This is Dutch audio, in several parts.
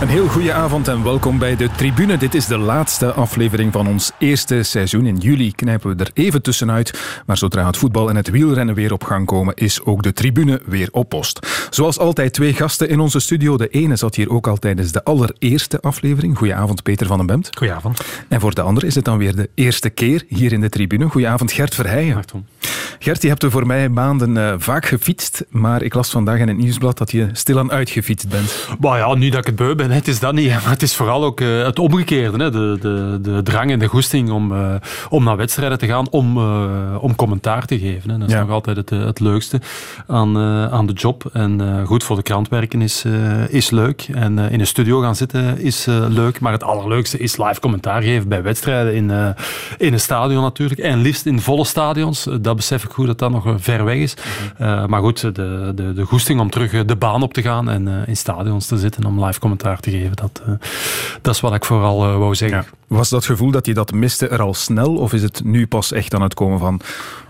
Een heel goede avond en welkom bij de Tribune. Dit is de laatste aflevering van ons eerste seizoen. In juli knijpen we er even tussenuit. Maar zodra het voetbal en het wielrennen weer op gang komen, is ook de Tribune weer op post. Zoals altijd twee gasten in onze studio. De ene zat hier ook al tijdens de allereerste aflevering. Goedenavond, Peter van den Bemt. Goedenavond. En voor de andere is het dan weer de eerste keer hier in de Tribune. Goedenavond, Gert Verheijen. Dag Tom. Gert, je hebt er voor mij maanden uh, vaak gefietst, maar ik las vandaag in het nieuwsblad dat je stilaan uitgefietst bent. Maar ja, nu dat ik het beu ben, het is dat niet. Maar het is vooral ook uh, het omgekeerde. Hè. De, de, de drang en de goesting om, uh, om naar wedstrijden te gaan, om, om commentaar te geven. Hè. Dat is ja. nog altijd het, het leukste aan, aan de job. En goed voor de krant werken is, is leuk. En in een studio gaan zitten is leuk. Maar het allerleukste is live commentaar geven bij wedstrijden in, in een stadion natuurlijk. En liefst in volle stadions. Dat besef ik goed dat dat nog ver weg is. -hmm. uh, maar goed, de, de, de goesting om terug de baan op te gaan en in stadions te zitten om live commentaar te geven, dat, dat is wat ik vooral wou zeggen. Ja. Was dat gevoel dat je dat miste er al snel of is het nu pas echt aan het komen van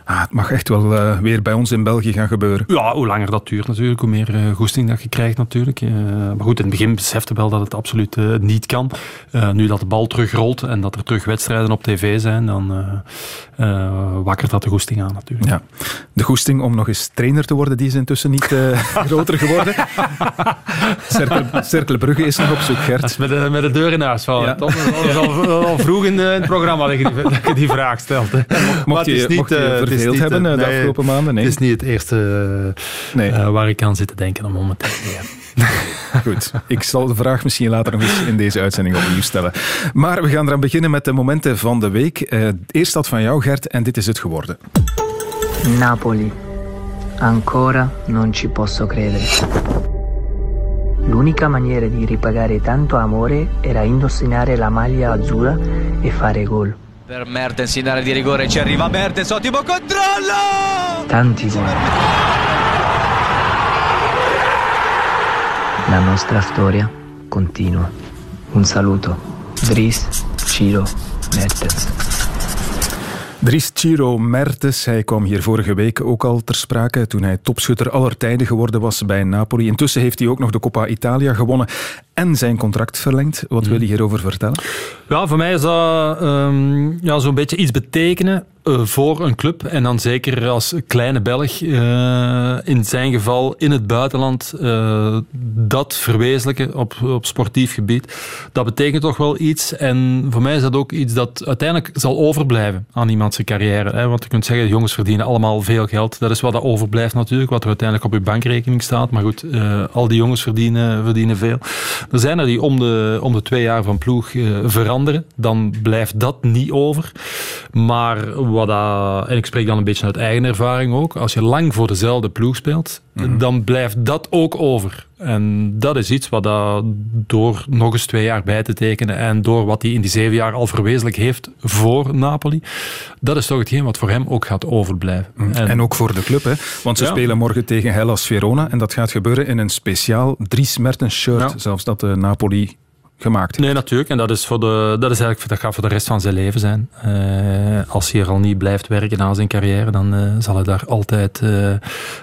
ah, het mag echt wel uh, weer bij ons in België gaan gebeuren? Ja, hoe langer dat duurt natuurlijk, hoe meer uh, goesting dat je krijgt natuurlijk. Uh, maar goed, in het begin besefte wel dat het absoluut niet kan. nu dat de bal terugrolt en dat er terug wedstrijden op tv zijn, dan wakkert dat de goesting aan natuurlijk. Ja. De goesting om nog eens trainer te worden, die is intussen niet groter geworden. Cerkel, Cerkelbrugge is nog op zoek, Gert. Met de, met de deur in huis vallen, ja. Tom. Dat is al, al vroeg in, het programma dat je die, dat je die vraag stelt. Hè. Mocht je, niet, mocht je verveeld niet, hebben de nee, afgelopen maanden? Nee. Het is niet het eerste nee. uh, waar ik aan zit te denken op momenteel. Ja. Goed, ik zal de vraag misschien later nog eens in deze uitzending opnieuw stellen. Maar we gaan eraan beginnen met de momenten van de week. Uh, eerst dat van jou, Gert, en dit is het geworden. Napoli. Ancora non ci posso credere. L'unica maniera di ripagare tanto amore era indossare la maglia azzurra e fare gol. Per Mertens in area di rigore ci arriva Mertens, ottimo controllo! Tanti gol. La nostra storia continua. Un saluto. Dries, Ciro, Mertens. Dries Ciro Mertens, hij kwam hier vorige week ook al ter sprake toen hij topschutter aller tijden geworden was bij Napoli. Intussen heeft hij ook nog de Coppa Italia gewonnen en zijn contract verlengd. Wat wil je hierover vertellen? Ja, voor mij is dat um, ja, zo'n beetje iets betekenen uh, voor een club. En dan zeker als kleine Belg, uh, in zijn geval in het buitenland, uh, dat verwezenlijken op, op sportief gebied. Dat betekent toch wel iets. En voor mij is dat ook iets dat uiteindelijk zal overblijven aan iemand zijn carrière. Hè? Want je kunt zeggen, jongens verdienen allemaal veel geld. Dat is wat dat overblijft natuurlijk, wat er uiteindelijk op je bankrekening staat. Maar goed, al die jongens verdienen, verdienen veel. Er zijn er die om de, om de twee jaar van ploeg veranderen. Dan blijft dat niet over. Maar wat dat, en ik spreek dan een beetje uit eigen ervaring ook, als je lang voor dezelfde ploeg speelt, mm-hmm. dan blijft dat ook over. En dat is iets wat dat door nog eens twee jaar bij te tekenen en door wat hij in die zeven jaar al verwezenlijk heeft voor Napoli, dat is toch hetgeen wat voor hem ook gaat overblijven. Mm. En, en, ook voor de club, hè? want ze ja. spelen morgen tegen Hellas Verona en dat gaat gebeuren in een speciaal Dries Mertens shirt, ja. zelfs dat de Napoli Nee, natuurlijk. En dat, is voor de, dat, is eigenlijk, dat gaat voor de rest van zijn leven zijn. Uh, als hij er al niet blijft werken na zijn carrière, dan uh, zal hij daar altijd uh,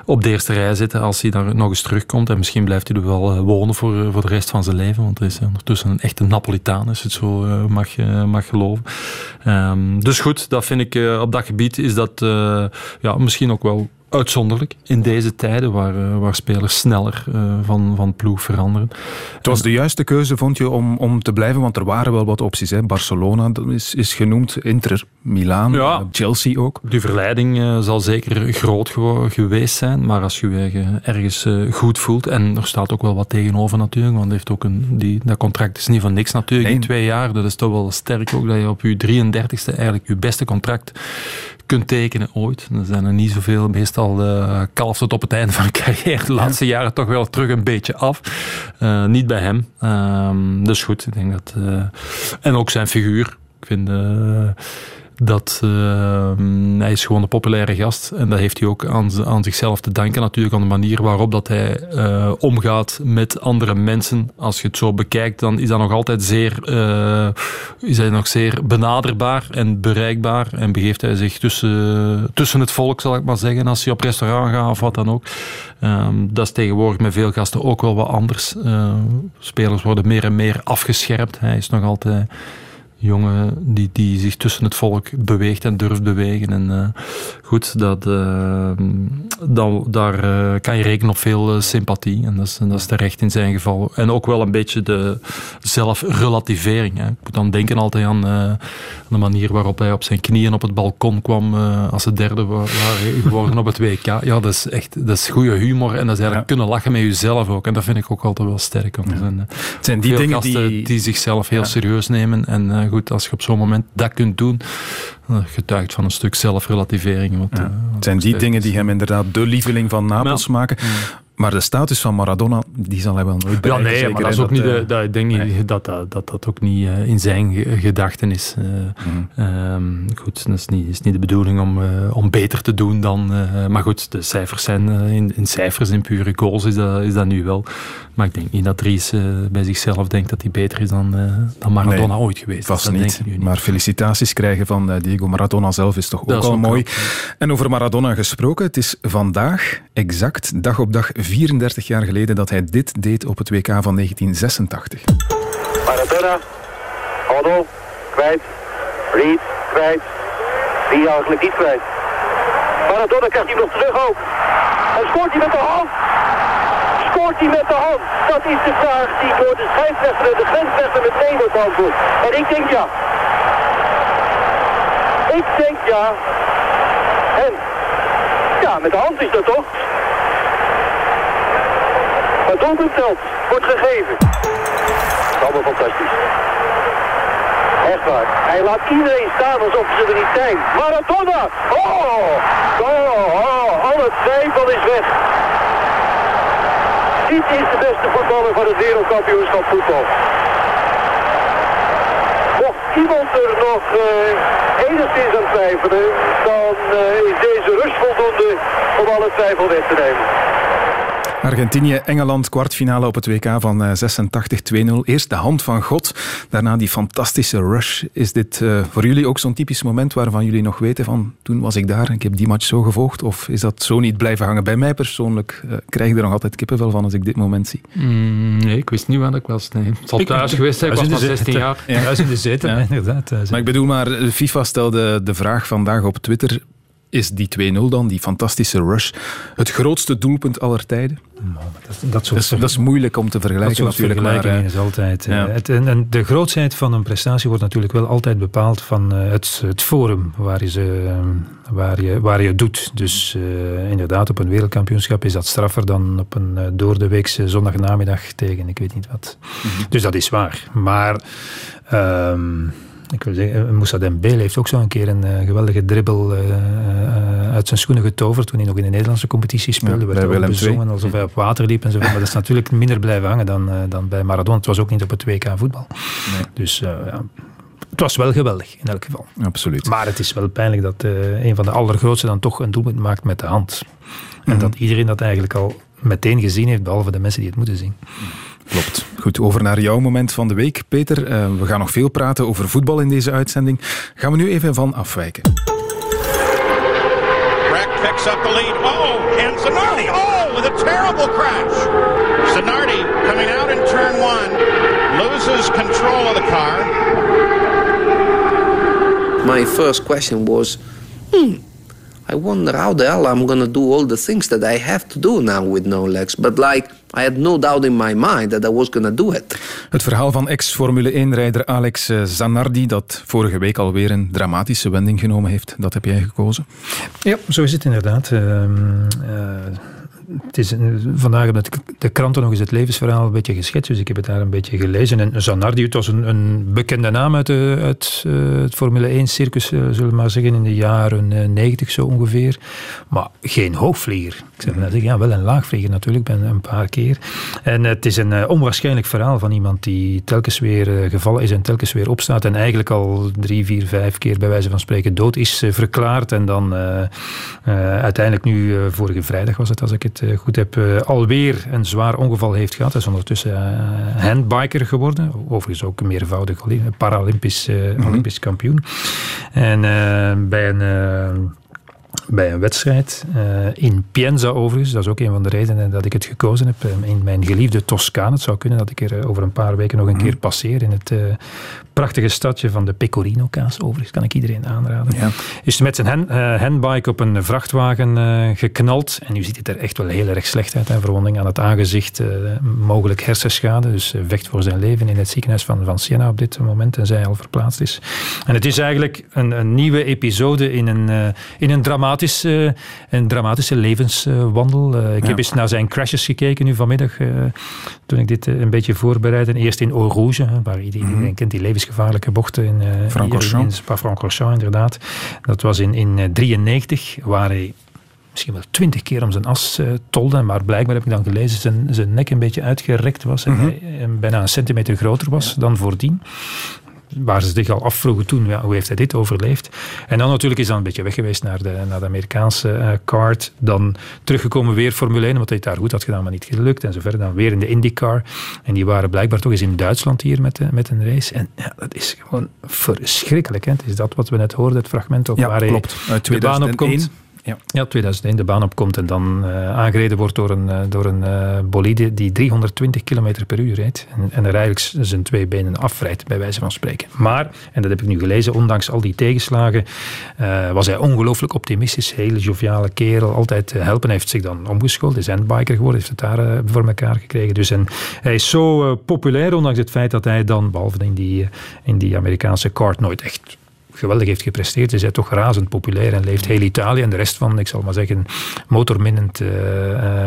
op de eerste rij zitten als hij daar nog eens terugkomt. En misschien blijft hij er wel wonen voor, voor de rest van zijn leven. Want hij is ondertussen een echte Napolitaan, als je het zo mag, mag geloven. Um, dus goed, dat vind ik op dat gebied is dat ja, misschien ook wel uitzonderlijk in deze tijden waar, uh, waar spelers sneller uh, van, van ploeg veranderen. Het was de juiste keuze, vond je, om, om te blijven? Want er waren wel wat opties. Hè? Barcelona is, is genoemd, Inter, Milaan, ja, Chelsea ook. Die verleiding uh, zal zeker groot geweest zijn. Maar als je je ergens goed voelt, en er staat ook wel wat tegenover natuurlijk, want heeft ook een, die, dat contract is niet van niks natuurlijk nee. in twee jaar. Dat is toch wel sterk ook, dat je op je 33ste eigenlijk je beste contract kunt tekenen ooit. Er zijn er niet zoveel. Meestal uh, kalft het op het einde van een carrière. De laatste ja. jaren toch wel terug een beetje af. Uh, niet bij hem. Uh, dus goed, ik denk dat... Uh, en ook zijn figuur. Ik vind dat, uh, hij is gewoon een populaire gast. En dat heeft hij ook aan, aan zichzelf te danken. Natuurlijk aan de manier waarop dat hij uh, omgaat met andere mensen. Als je het zo bekijkt, dan is dat nog altijd zeer, uh, is hij nog zeer benaderbaar en bereikbaar. En begeeft hij zich tussen, tussen het volk, zal ik maar zeggen. Als hij op restaurant gaat of wat dan ook. Um, dat is tegenwoordig met veel gasten ook wel wat anders. Uh, spelers worden meer en meer afgescherpt. Hij is nog altijd jongen die, die zich tussen het volk beweegt en durft bewegen. En uh, goed, dat, uh, dan, daar uh, kan je rekenen op veel sympathie. En dat is, dat is terecht in zijn geval. En ook wel een beetje de zelfrelativering. Hè. Ik moet dan denken altijd aan, aan, de manier waarop hij op zijn knieën op het balkon kwam als ze derde waren geworden op het WK. Ja, dat is echt dat is goede humor. En dat is eigenlijk ja. kunnen lachen met jezelf ook. En dat vind ik ook altijd wel sterk. Want er zijn, het zijn die dingen die... die zichzelf heel ja. serieus nemen en goed, als je op zo'n moment dat kunt doen, getuigt van een stuk zelfrelativering. Ja. uh, het zijn die dingen die hem inderdaad de lieveling van Napels maken. Maar de status van Maradona, die zal hij wel nooit bereiken. Ja, nee, maar dat is ook dat, niet de, dat, ik denk nee. dat, dat, dat dat ook niet uh, in zijn gedachten is. Mm. um, goed, dat is niet, is niet de bedoeling om, uh, om beter te doen dan... maar goed, de cijfers zijn in, in, cijfers, in pure goals is dat, is dat nu wel. Maar ik denk niet dat Dries bij zichzelf denkt dat hij beter is dan, dan Maradona nee, ooit geweest vast is. Niet. niet. Maar felicitaties krijgen van Diego Maradona zelf is toch ook al mooi. Ook. En over Maradona gesproken, het is vandaag exact dag op dag 34 jaar geleden dat hij dit deed op het WK van 1986. Maradona, Otto, kwijt, Reed, kwijt, wie eigenlijk niet kwijt. Maradona krijgt hij nog terug ook. En scoort hij met de hand? Scoort hij met de hand? Dat is de vraag die door de scheidsrechter en de grensrechter meteen wordt beantwoord. En ik denk ja. Ik denk ja. En ja, met de hand is dat toch? Het doelpunt telt. Wordt gegeven. Allemaal fantastisch. Echt waar. Hij laat iedereen staan alsof ze er niet zijn. Maradona! Oh! Oh! oh. Alle twijfel is weg. Dit is de beste voetballer van het wereldkampioenschap voetbal. Mocht iemand er nog uh, enigszins aan twijfelen, dan uh, is deze rust voldoende om alle twijfel weg te nemen. Argentinië, Engeland, kwartfinale op het WK van 86, 2-0. Eerst de hand van God, daarna die fantastische rush. Is dit uh, voor jullie ook zo'n typisch moment waarvan jullie nog weten van toen was ik daar en ik heb die match zo gevolgd? Of is dat zo niet blijven hangen? Bij mij persoonlijk uh, krijg ik er nog altijd kippenvel van als ik dit moment zie. Mm, nee, ik wist niet waar ik was. Nee. Het zal thuis ik, geweest zijn, ik was maar 16 jaar. Ja. Thuis in de zetel, ja. inderdaad. Maar ik bedoel maar, FIFA stelde de vraag vandaag op Twitter is die 2-0 dan, die fantastische rush, het grootste doelpunt aller tijden? Nou, dat, dat, soort, dat, is, dat, is, moeilijk om te vergelijken dat soort natuurlijk. maar, is altijd... Ja. Het, en, en, de grootsheid van een prestatie wordt natuurlijk wel altijd bepaald van uh, het, het forum waar je, ze, waar, je, waar je doet. Dus uh, inderdaad, op een wereldkampioenschap is dat straffer dan op een uh, door de weekse zondagnamiddag tegen ik weet niet wat. Mm -hmm. Dus dat is waar. Maar... Um, ik wil zeggen, Moussa Dembele heeft ook zo een keer een uh, geweldige dribbel uh, uh, uit zijn schoenen getoverd toen hij nog in de Nederlandse competitie speelde. Ja, werd ook bezongen alsof hij op water liep en zo. Maar dat is natuurlijk minder blijven hangen dan, dan bij Maradona. Het was ook niet op het WK voetbal. Nee. Dus ja, het was wel geweldig in elk geval. Absoluut. Maar het is wel pijnlijk dat een van de allergrootste dan toch een doelpunt maakt met de hand. En mm -hmm. dat iedereen dat eigenlijk al meteen gezien heeft, behalve de mensen die het moeten zien. Klopt. Goed, over naar jouw moment van de week, Peter. Uh, we gaan nog veel praten over voetbal in deze uitzending. Gaan we nu even van afwijken. Breck picks up the lead. Oh, and Zanardi. Oh, with a terrible crash. Zanardi coming out in turn one. Loses control of the car. My first question was, hmm, I wonder how the hell I'm gonna do all the things that I have to do now with no legs. But like, I had no doubt in my mind that I was gonna do it. Het verhaal van ex-Formule 1-rijder Alex Zanardi, dat vorige week alweer een dramatische wending genomen heeft, dat heb jij gekozen? Ja, zo is het inderdaad. Uh, uh, het is, vandaag hebben de, kranten nog eens het levensverhaal een beetje geschetst, dus ik heb het daar een beetje gelezen. En Zanardi, het was een, een bekende naam uit, de, uit eh, het Formule 1-circus, zullen we maar zeggen, in de jaren eh, 90 zo ongeveer. Maar geen hoogvlieger. Ik net zeggen, ja, wel een laagvlieger natuurlijk, ben een paar keer. En het is een eh, onwaarschijnlijk verhaal van iemand die telkens weer eh, gevallen is en telkens weer opstaat en eigenlijk al drie, vier, vijf keer bij wijze van spreken dood is eh, verklaard en dan eh, eh, uiteindelijk nu, eh, vorige vrijdag was het als ik het eh, goed heb, eh, alweer een zwaar ongeval heeft gehad. Hij is ondertussen eh, handbiker geworden, overigens ook een meervoudig Paralympisch eh, Olympisch kampioen. En bij een... bij een wedstrijd eh, in Pienza overigens. Dat is ook een van de redenen dat ik het gekozen heb. eh, in mijn geliefde Toscaan. Het zou kunnen dat ik er eh, over een paar weken nog een keer passeer. In het prachtige stadje van de Pecorino-kaas overigens. Kan ik iedereen aanraden. Ja. Is met zijn hand, handbike op een vrachtwagen geknald. En nu ziet het er echt wel heel erg slecht uit. Hè. Verwonding aan het aangezicht. mogelijk hersenschade. Dus vecht voor zijn leven in het ziekenhuis van, van Siena op dit moment. Tenzij hij al verplaatst is. En het is eigenlijk een, een nieuwe episode in een, in een, dramatische, een dramatische levenswandel. Eh, ik Ja. heb eens naar zijn crashes gekeken nu vanmiddag. eh, toen ik dit eh, een beetje voorbereidde. Eerst in Eau Rouge, waar iedereen kent die levensgevaarlijke bochten in, eh, Francorchamps. in Spa-Francorchamps, inderdaad. Dat was in 1993, waar hij misschien wel twintig keer om zijn as eh, tolde. Maar blijkbaar heb ik dan gelezen zijn, zijn nek een beetje uitgerekt was. En hij eh, bijna een centimeter groter was dan voordien. Waar ze zich al afvroegen toen, ja, hoe heeft hij dit overleefd? En dan natuurlijk is hij een beetje weg geweest naar de, naar de Amerikaanse eh kart. Dan teruggekomen weer Formule 1, omdat hij het daar goed had gedaan, maar niet gelukt. En zo verder dan weer in de IndyCar. En die waren blijkbaar toch eens in Duitsland hier met, de- met een race. En ja, dat is gewoon verschrikkelijk. Hè? Het is dat wat we net hoorden, het fragment ook, Ja, waar hij klopt. Uit de baan op 2001. komt. Ja. Ja, 2001 de baan opkomt en dan eh, aangereden wordt door een, eh, door een eh, bolide die 320 km per uur rijdt. En, en er eigenlijk zijn twee benen afrijdt, bij wijze van spreken. Maar, en dat heb ik nu gelezen, ondanks al die tegenslagen, was hij ongelooflijk optimistisch. Hele joviale kerel, altijd helpen. Hij heeft zich dan omgeschoold, is handbiker geworden, heeft het daar voor elkaar gekregen. Dus en hij is zo populair, ondanks het feit dat hij dan, behalve in die, in die Amerikaanse kart, nooit echt geweldig heeft gepresteerd, is hij toch razend populair en leeft heel Italië en de rest van, ik zal maar zeggen, motorminnend, eh,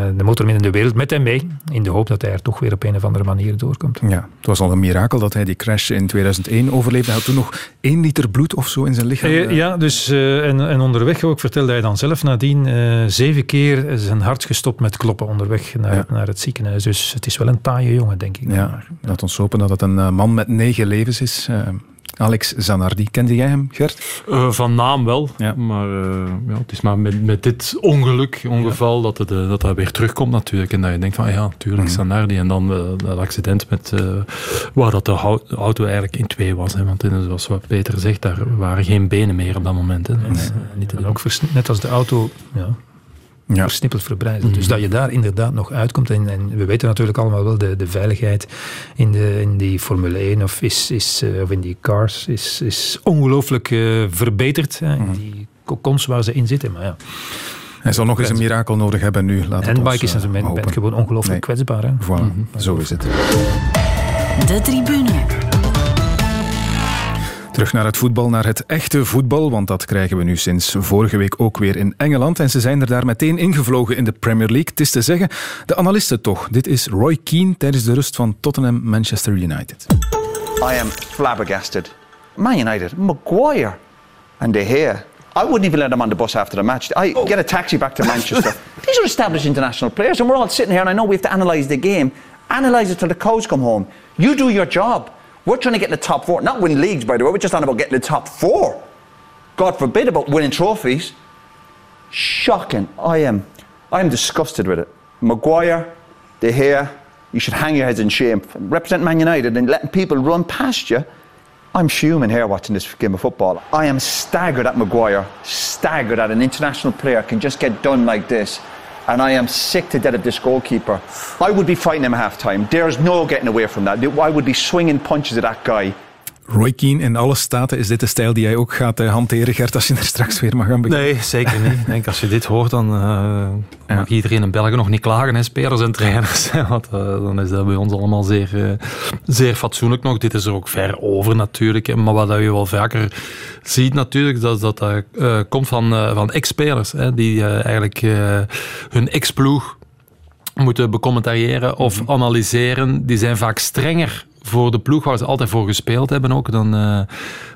eh, de motorminnende wereld met hem mee, in de hoop dat hij er toch weer op een of andere manier doorkomt. Ja, het was al een mirakel dat hij die crash in 2001 overleefde. Hij had toen nog één liter bloed of zo in zijn lichaam. Eh, ja, dus, en, en onderweg ook vertelde hij dan zelf nadien zeven keer zijn hart gestopt met kloppen onderweg naar, Ja. naar het ziekenhuis. Dus het is wel een taaie jongen, denk ik. Ja, laat ons hopen dat het een man met negen levens is. Alex Zanardi, kende jij hem, Gert? Eh, van naam wel, Ja. maar eh, ja, het is maar met, met dit ongeluk, ongeval, dat, het, eh, dat dat weer terugkomt natuurlijk. En dat je denkt van, ja, natuurlijk, Mhm. Sanardi. En dan dat accident met, waar dat de auto eigenlijk in twee was. Hè, want eh, zoals wat Peter zegt, daar waren geen benen meer op dat moment. Hè. Dat is, niet te net als de auto ja, Ja. versnippeld verbrijzeld. Dus Mhm. dat je daar inderdaad nog uitkomt. En, en we weten natuurlijk allemaal wel, de, de veiligheid in, de, in die Formule 1 of, is, is, eh, of in die cars is, is ongelooflijk eh, verbeterd. Hè, in die kokons waar ze in zitten. Maar ja, Hij zal nog eens een mirakel nodig hebben nu. Laat het handbike ons, is natuurlijk hopen. bent gewoon ongelooflijk Nee. kwetsbaar. Hè. Voilà, zo is het. De tribune. Terug naar het voetbal, naar het echte voetbal, want dat krijgen we nu sinds vorige week ook weer in Engeland. En ze zijn er daar meteen ingevlogen in de Premier League. Het is te zeggen, de analisten toch. Dit is Roy Keane tijdens de rust van Tottenham-Manchester United. I am flabbergasted. Man United, Maguire, and De Gea. I wouldn't even let them on the bus after the match. I get a taxi back to Manchester. These are established international players, and we're all sitting here, and I know we have to analyse the game. Analyse it till the cows come home. You do your job. We're trying to get in the top four, not win leagues, by the way. We're just on about getting the top four. God forbid about winning trophies. Shocking. I am, I am disgusted with it. Maguire, De Gea, you should hang your heads in shame. Represent Man United and letting people run past you. I'm fuming here watching this game of football. I am staggered at Maguire, staggered at an international player can just get done like this. And I am sick to death of this goalkeeper. I would be fighting him half time. There's no getting away from that. I would be swinging punches at that guy. Roy Keane in alle staten, is dit de stijl die jij ook gaat eh, hanteren, Gert, als je er straks weer mag gaan beginnen? Nee, zeker niet. Ik denk als je dit hoort, dan eh, mag iedereen in België nog niet klagen, hè, spelers en trainers. Want eh, dan is dat bij ons allemaal zeer, zeer fatsoenlijk nog. Dit is er ook ver over natuurlijk. hè. Maar wat je wel vaker ziet natuurlijk, dat dat komt van, van ex-spelers. Die eigenlijk hun ex-ploeg moeten becommentariëren of Mhm. analyseren, die zijn vaak strenger voor de ploeg waar ze altijd voor gespeeld hebben ook, dan, eh,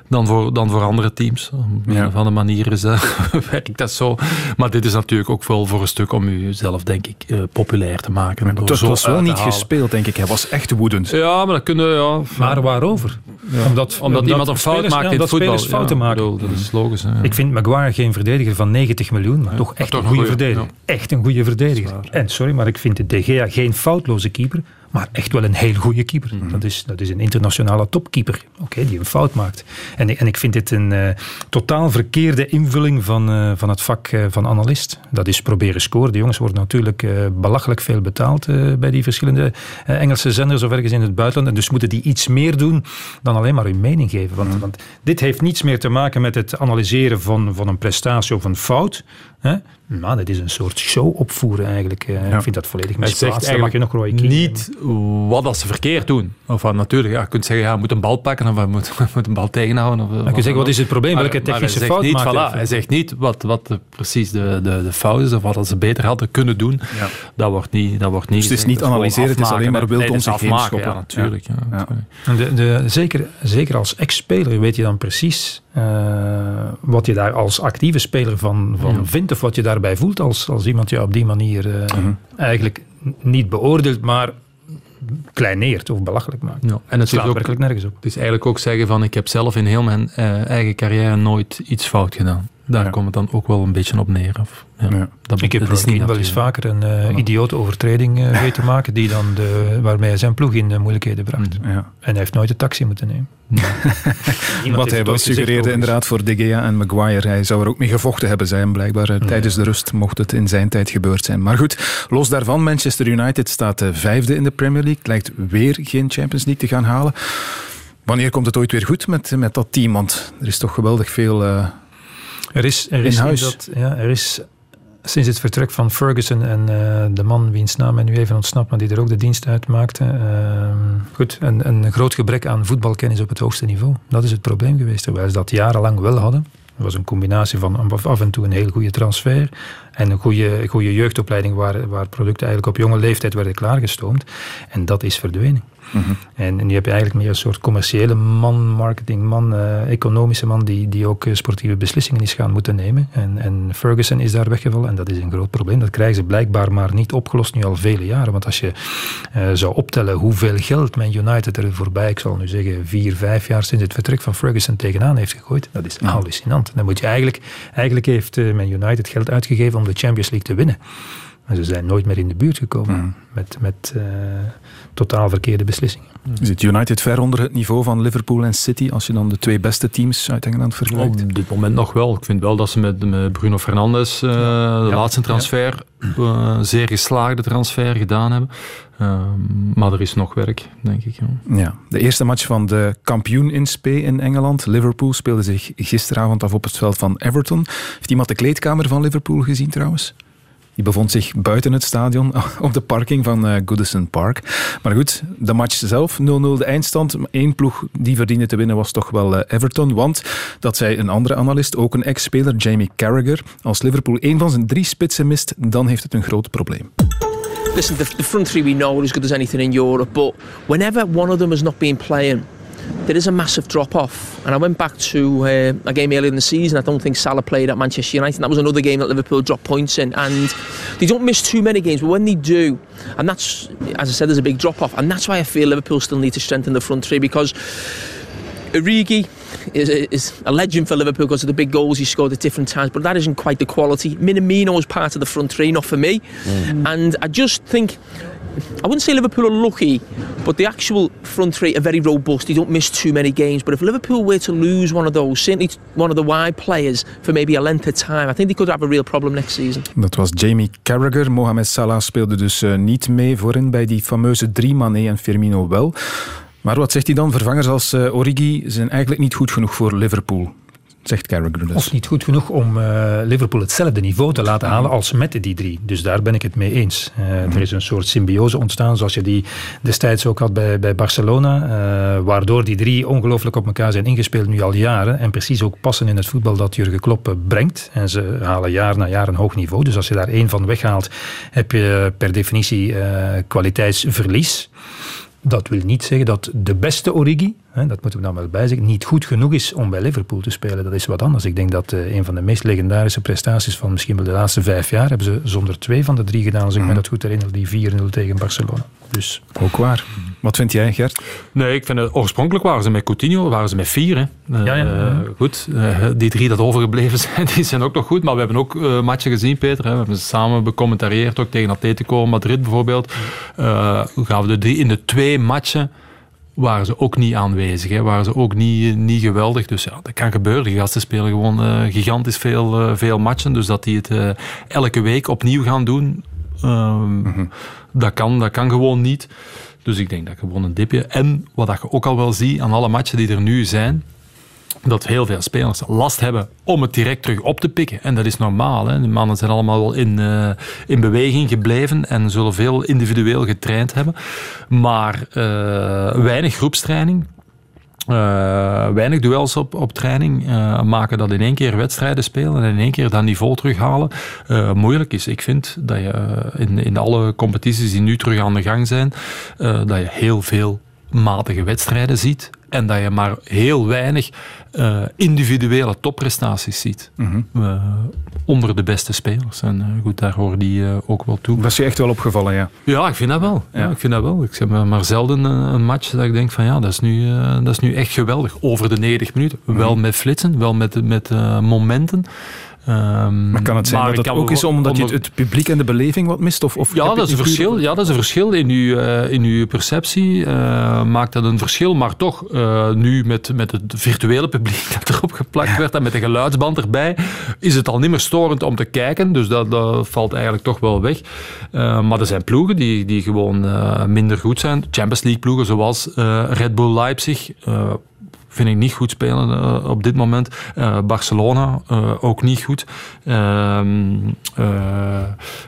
dan, voor, dan voor andere teams. Op een Ja. of andere manier is, eh, werkt dat zo. Maar dit is natuurlijk ook wel voor een stuk om jezelf, denk ik, eh, populair te maken. door Het was- wel niet halen. gespeeld, denk ik. Hij was echt woedend. Ja, maar dat kunnen ja, Maar waarover? Omdat, Omdat iemand een fout spelers- maakt in het omdat voetbal. spelers fouten Ja, maken. ik bedoel, dat is logisch. hè. Ik vind Maguire geen verdediger van 90 miljoen, maar toch echt toch een een goede verdediger. Echt een goede verdediger. En sorry, maar ik vind de De Gea geen foutloze keeper, maar echt wel een heel goede keeper. Mhm. dat, is, dat is een internationale topkeeper, oké, die een fout maakt. En, ik- en ik vind dit een eh, totaal verkeerde invulling van, eh, van het vak eh, van analist. Dat is proberen scoren. De jongens worden natuurlijk belachelijk veel betaald bij die verschillende Engelse zenders of ergens in het buitenland. En dus moeten die iets meer doen dan alleen maar hun mening geven. Want, want dit heeft niets meer te maken met het analyseren van, van een prestatie of een fout. Hè? Maar dit is een soort show opvoeren eigenlijk. Eh, Ik vind dat volledig Hij zegt misplaatst. Dan mag je nog niet wat dat ze verkeerd doen. Of wat, natuurlijk, ja, je kunt zeggen, ja, je moet een bal pakken of je moet, je moet een bal tegenhouden. Of, je zeggen, wat is het probleem? Welke technische hij fout zegt niet, maakt hij? voilà, Hij zegt niet wat, wat de- precies de, de, de fout is of wat dat ze beter hadden kunnen doen. Ja. Dat wordt niet, dat wordt niet Dus het is niet Dat analyseren, het is alleen maar wild Nee, om zich heen afmaken, schoppen. Ja, natuurlijk. Ja. Natuurlijk. De, de, zeker, zeker als ex-speler weet je dan precies eh, wat je daar als actieve speler van, van vindt of wat je daarbij voelt als, als iemand je op die manier eh, eigenlijk n- niet beoordeelt, maar kleineert of belachelijk maakt. Ja, en het slaat ook, werkelijk nergens op. het is eigenlijk ook zeggen van ik heb zelf in heel mijn eh, eigen carrière nooit iets fout gedaan. Daar Ja. komt het dan ook wel een beetje op neer. Of, ja, Ja. Dat, Ik heb dat is niet wel eens vaker een eh, idiote overtreding eh, weten maken die dan de, waarmee hij zijn ploeg in de moeilijkheden bracht. Ja. En hij heeft nooit de taxi moeten nemen. Wat hij wel suggereerde inderdaad voor De Gea en Maguire. Hij zou er ook mee gevochten hebben, hem blijkbaar. eh, Tijdens de rust mocht het in zijn tijd gebeurd zijn. Maar goed, los daarvan, Manchester United staat eh, vijfde in de Premier League. Lijkt weer geen Champions League te gaan halen. Wanneer komt het ooit weer goed met, met dat team? Want er is toch geweldig veel... eh, Er is, er In is, huis. Dat, ja, er is sinds het vertrek van Ferguson en eh, de man wiens naam mij nu even ontsnapt, maar die er ook de dienst uitmaakte. ehm, goed, een, een groot gebrek aan voetbalkennis op het hoogste niveau. Dat is het probleem geweest. Terwijl ze dat jarenlang wel hadden. Het was een combinatie van af- af en toe een heel goede transfer en een goede, goede jeugdopleiding waar, waar producten eigenlijk op jonge leeftijd werden klaargestoomd. En dat is verdwenen. En, en nu heb je eigenlijk meer een soort commerciële man, marketingman, eh, economische man die, die ook eh, sportieve beslissingen is gaan moeten nemen. En, en Ferguson is daar weggevallen en dat is een groot probleem. Dat krijgen ze blijkbaar maar niet opgelost nu al vele jaren. Want als je eh, zou optellen hoeveel geld Man United er voorbij, ik zal nu zeggen vier, vijf jaar sinds het vertrek van Ferguson tegenaan heeft gegooid, dat is hallucinant. Dan moet je eigenlijk, eigenlijk heeft Man United geld uitgegeven om de Champions League te winnen. Maar ze zijn nooit meer in de buurt gekomen met, met eh, totaal verkeerde beslissingen. Zit United ver onder het niveau van Liverpool en City als je dan de twee beste teams uit Engeland vergelijkt? Op dit moment nog wel. Ik vind wel dat ze met, met Bruno Fernandes, eh, de laatste transfer, eh, zeer geslaagde transfer gedaan hebben. Ehm, maar er is nog werk, denk ik. Ja. Ja, de eerste match van de kampioen in spe in Engeland. Liverpool speelde zich gisteravond af op het veld van Everton. Heeft iemand de kleedkamer van Liverpool gezien trouwens? Die bevond zich buiten het stadion op de parking van eh, Goodison Park. Maar goed, de match zelf, 0-0 de eindstand. Eén ploeg die verdiende te winnen was toch wel eh, Everton. Want, dat zei een andere analist, ook een ex-speler, Jamie Carragher. Als Liverpool één van zijn drie spitsen mist, dan heeft het een groot probleem. Listen, the, front three we know as good as anything in Europe, but whenever one of them has not been playing, there is a massive drop off. And I went back to uh, a game earlier in the season. I don't think Salah played at Manchester United. And that was another game that Liverpool dropped points in. And they don't miss too many games, but when they do, and that's, as I said, there's a big drop off. And that's why I feel Liverpool still need to strengthen the front three because Origi is a, is a legend for Liverpool because of the big goals he scored at different times, but that isn't quite the quality. Minamino is part of the front three, not for me. And I just think, I wouldn't say Liverpool are lucky, but the actual front three are very robust. They don't miss too many games. But if Liverpool were to lose one of those, certainly one of the wide players for maybe a length of time, I think they could have a real problem next season. Dat was Jamie Carragher. Mohamed Salah speelde dus eh, niet mee voorin bij die fameuze drie, Mané en Firmino wel. Maar wat zegt hij dan? Vervangers als eh, Origi zijn eigenlijk niet goed genoeg voor Liverpool. Zegt dus. Of niet goed genoeg om uh, Liverpool hetzelfde niveau te laten halen als met die drie. Dus daar ben ik het mee eens. Uh, Er is een soort symbiose ontstaan, zoals je die destijds ook had bij, bij Barcelona. Uh, waardoor die drie ongelooflijk op elkaar zijn ingespeeld nu al jaren. En precies ook passen in het voetbal dat Jurgen Klopp brengt. En ze halen jaar na jaar een hoog niveau. Dus als je daar één van weghaalt, heb je per definitie kwaliteitsverlies. Dat wil niet zeggen dat de beste Origi, hè, dat moeten we dan wel bijzeggen, niet goed genoeg is om bij Liverpool te spelen. Dat is wat anders. Ik denk dat uh, een van de meest legendarische prestaties van misschien wel de laatste vijf jaar hebben ze zonder twee van de drie gedaan, als ik me mhm. dat goed herinner, die 4-0 tegen Barcelona. Dus. Ook waar. Wat vind jij, Gert? Nee, ik vind het oorspronkelijk waren ze met Coutinho, waren ze met vier. Hè. Uh, ja, ja, ja. goed, uh, die drie dat overgebleven zijn, die zijn ook nog goed. Maar we hebben ook uh, matchen gezien, Peter. Hè. We hebben ze samen becommentarieerd, ook tegen Atletico Madrid bijvoorbeeld. gaan we de drie in de twee matchen waren ze ook niet aanwezig. Hè. Waren ze ook niet, niet geweldig. Dus ja, dat kan gebeuren. Die gasten spelen gewoon uh, gigantisch veel, uh, veel matchen. Dus dat die het uh, elke week opnieuw gaan doen, mm -hmm. dat, kan, dat kan gewoon niet. Dus ik denk dat gewoon een dipje. En wat je ook al wel ziet aan alle matchen die er nu zijn, dat heel veel spelers last hebben om het direct terug op te pikken. En dat is normaal. Hè. De mannen zijn allemaal wel in, uh, in beweging gebleven en zullen veel individueel getraind hebben. Maar uh, weinig groepstraining. Uh, weinig duels op, op training uh, maken dat in één keer wedstrijden spelen en in één keer dat niveau terughalen uh, moeilijk is. Ik vind dat je in, in alle competities die nu terug aan de gang zijn, dat je heel veel matige wedstrijden ziet en dat je maar heel weinig uh, individuele topprestaties ziet. Mm -hmm. uh, onder de beste spelers. En uh, goed, daar horen die ook wel toe. Dat is je echt wel opgevallen, ja? Ja, ik vind dat wel. Ja. ja ik vind dat wel. Ik heb maar zelden een, een, match dat ik denk van ja, dat is nu, dat is nu echt geweldig. Over de 90 minuten. Mm -hmm. Wel met flitsen, wel met, met momenten. Um, maar kan het zijn dat het ook is omdat je het, het, publiek en de beleving wat mist? Of, of ja, dat is een verschil, ja, dat is een verschil in uw, uh, in uw perceptie. Uh, maakt dat een verschil, maar toch, uh, nu met, met het virtuele publiek dat erop geplakt ja. werd en met de geluidsband erbij, is het al niet meer storend om te kijken. Dus dat, dat valt eigenlijk toch wel weg. maar er zijn ploegen die, die gewoon minder goed zijn. Champions League ploegen zoals Red Bull Leipzig vind ik niet goed spelen uh, op dit moment. Uh, Barcelona uh, ook niet goed. Ehm,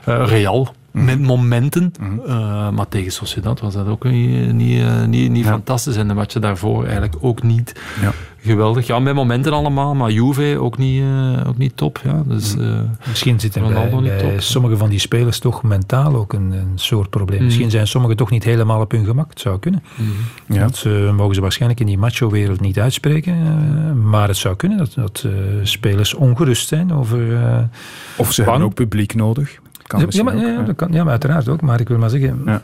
Real mhm. met momenten. Mm -hmm. maar tegen Sociedad was dat ook niet, niet, niet, niet ja. fantastisch. En de matchen daarvoor eigenlijk ook niet. Ja geweldig. Ja, met momenten allemaal, maar Juve ook niet, uh, ook niet top. Ja. Dus, uh, Misschien zitten bij, bij sommige van die spelers toch mentaal ook een, een soort probleem. Mm. Misschien zijn sommigen toch niet helemaal op hun gemak. Het zou kunnen. Mm. Ja. Dat uh, mogen ze waarschijnlijk in die macho-wereld niet uitspreken. maar het zou kunnen dat, dat spelers ongerust zijn over... of ze hebben ook publiek nodig ja, maar, ja, dat kan, ja, maar uiteraard ook. Maar ik wil maar zeggen... Ja.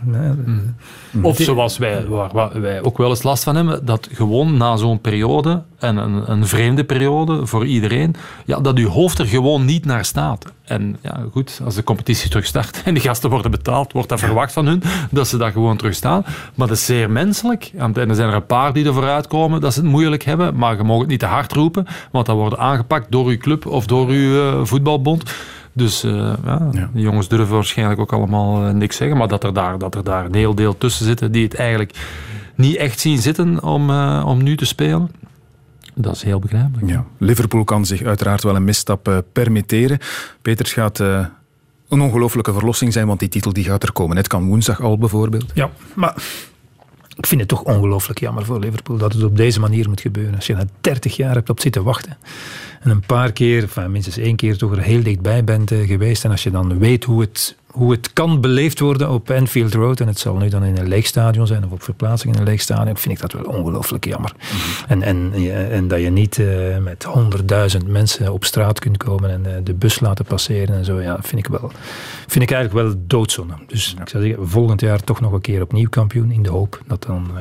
Mm. Of zoals wij, waar, wij ook wel eens last van hebben, dat gewoon na zo'n periode, en een, een vreemde periode voor iedereen, ja, dat uw hoofd er gewoon niet naar staat. En ja, goed, als de competitie terug start en de gasten worden betaald, wordt dat verwacht van hun, dat ze daar gewoon terug staan. Maar dat is zeer menselijk. En er zijn er een paar die er vooruit komen dat ze het moeilijk hebben, maar je mag het niet te hard roepen, want dat wordt aangepakt door uw club of door uw uh, voetbalbond. Dus uh, ja, ja. de jongens durven waarschijnlijk ook allemaal uh, niks zeggen. Maar dat er, daar, dat er daar een heel deel tussen zitten die het eigenlijk niet echt zien zitten om, uh, om nu te spelen. Dat is heel begrijpelijk. Ja. Liverpool kan zich uiteraard wel een misstap permitteren. Peters gaat een ongelofelijke verlossing zijn, want die titel die gaat er komen. Het kan woensdag al bijvoorbeeld. Ja, maar ik vind het toch ongelooflijk jammer voor Liverpool dat het op deze manier moet gebeuren. Als je na 30 jaar hebt op zitten wachten en een paar keer, enfin, minstens één keer toch er heel dichtbij bent uh, geweest en als je dan weet hoe het hoe het kan beleefd worden op Anfield Road. En het zal nu dan in een leeg stadion zijn of op verplaatsing in een leeg stadion. Vind ik dat wel ongelooflijk jammer. Mhm. en, en, en dat je niet uh, met honderdduizend mensen op straat kunt komen en uh, de bus laten passeren en zo. Ja, vind ik, wel, vind ik eigenlijk wel doodzonde. Dus ik zou zeggen, volgend jaar toch nog een keer opnieuw kampioen. In de hoop dat dan uh,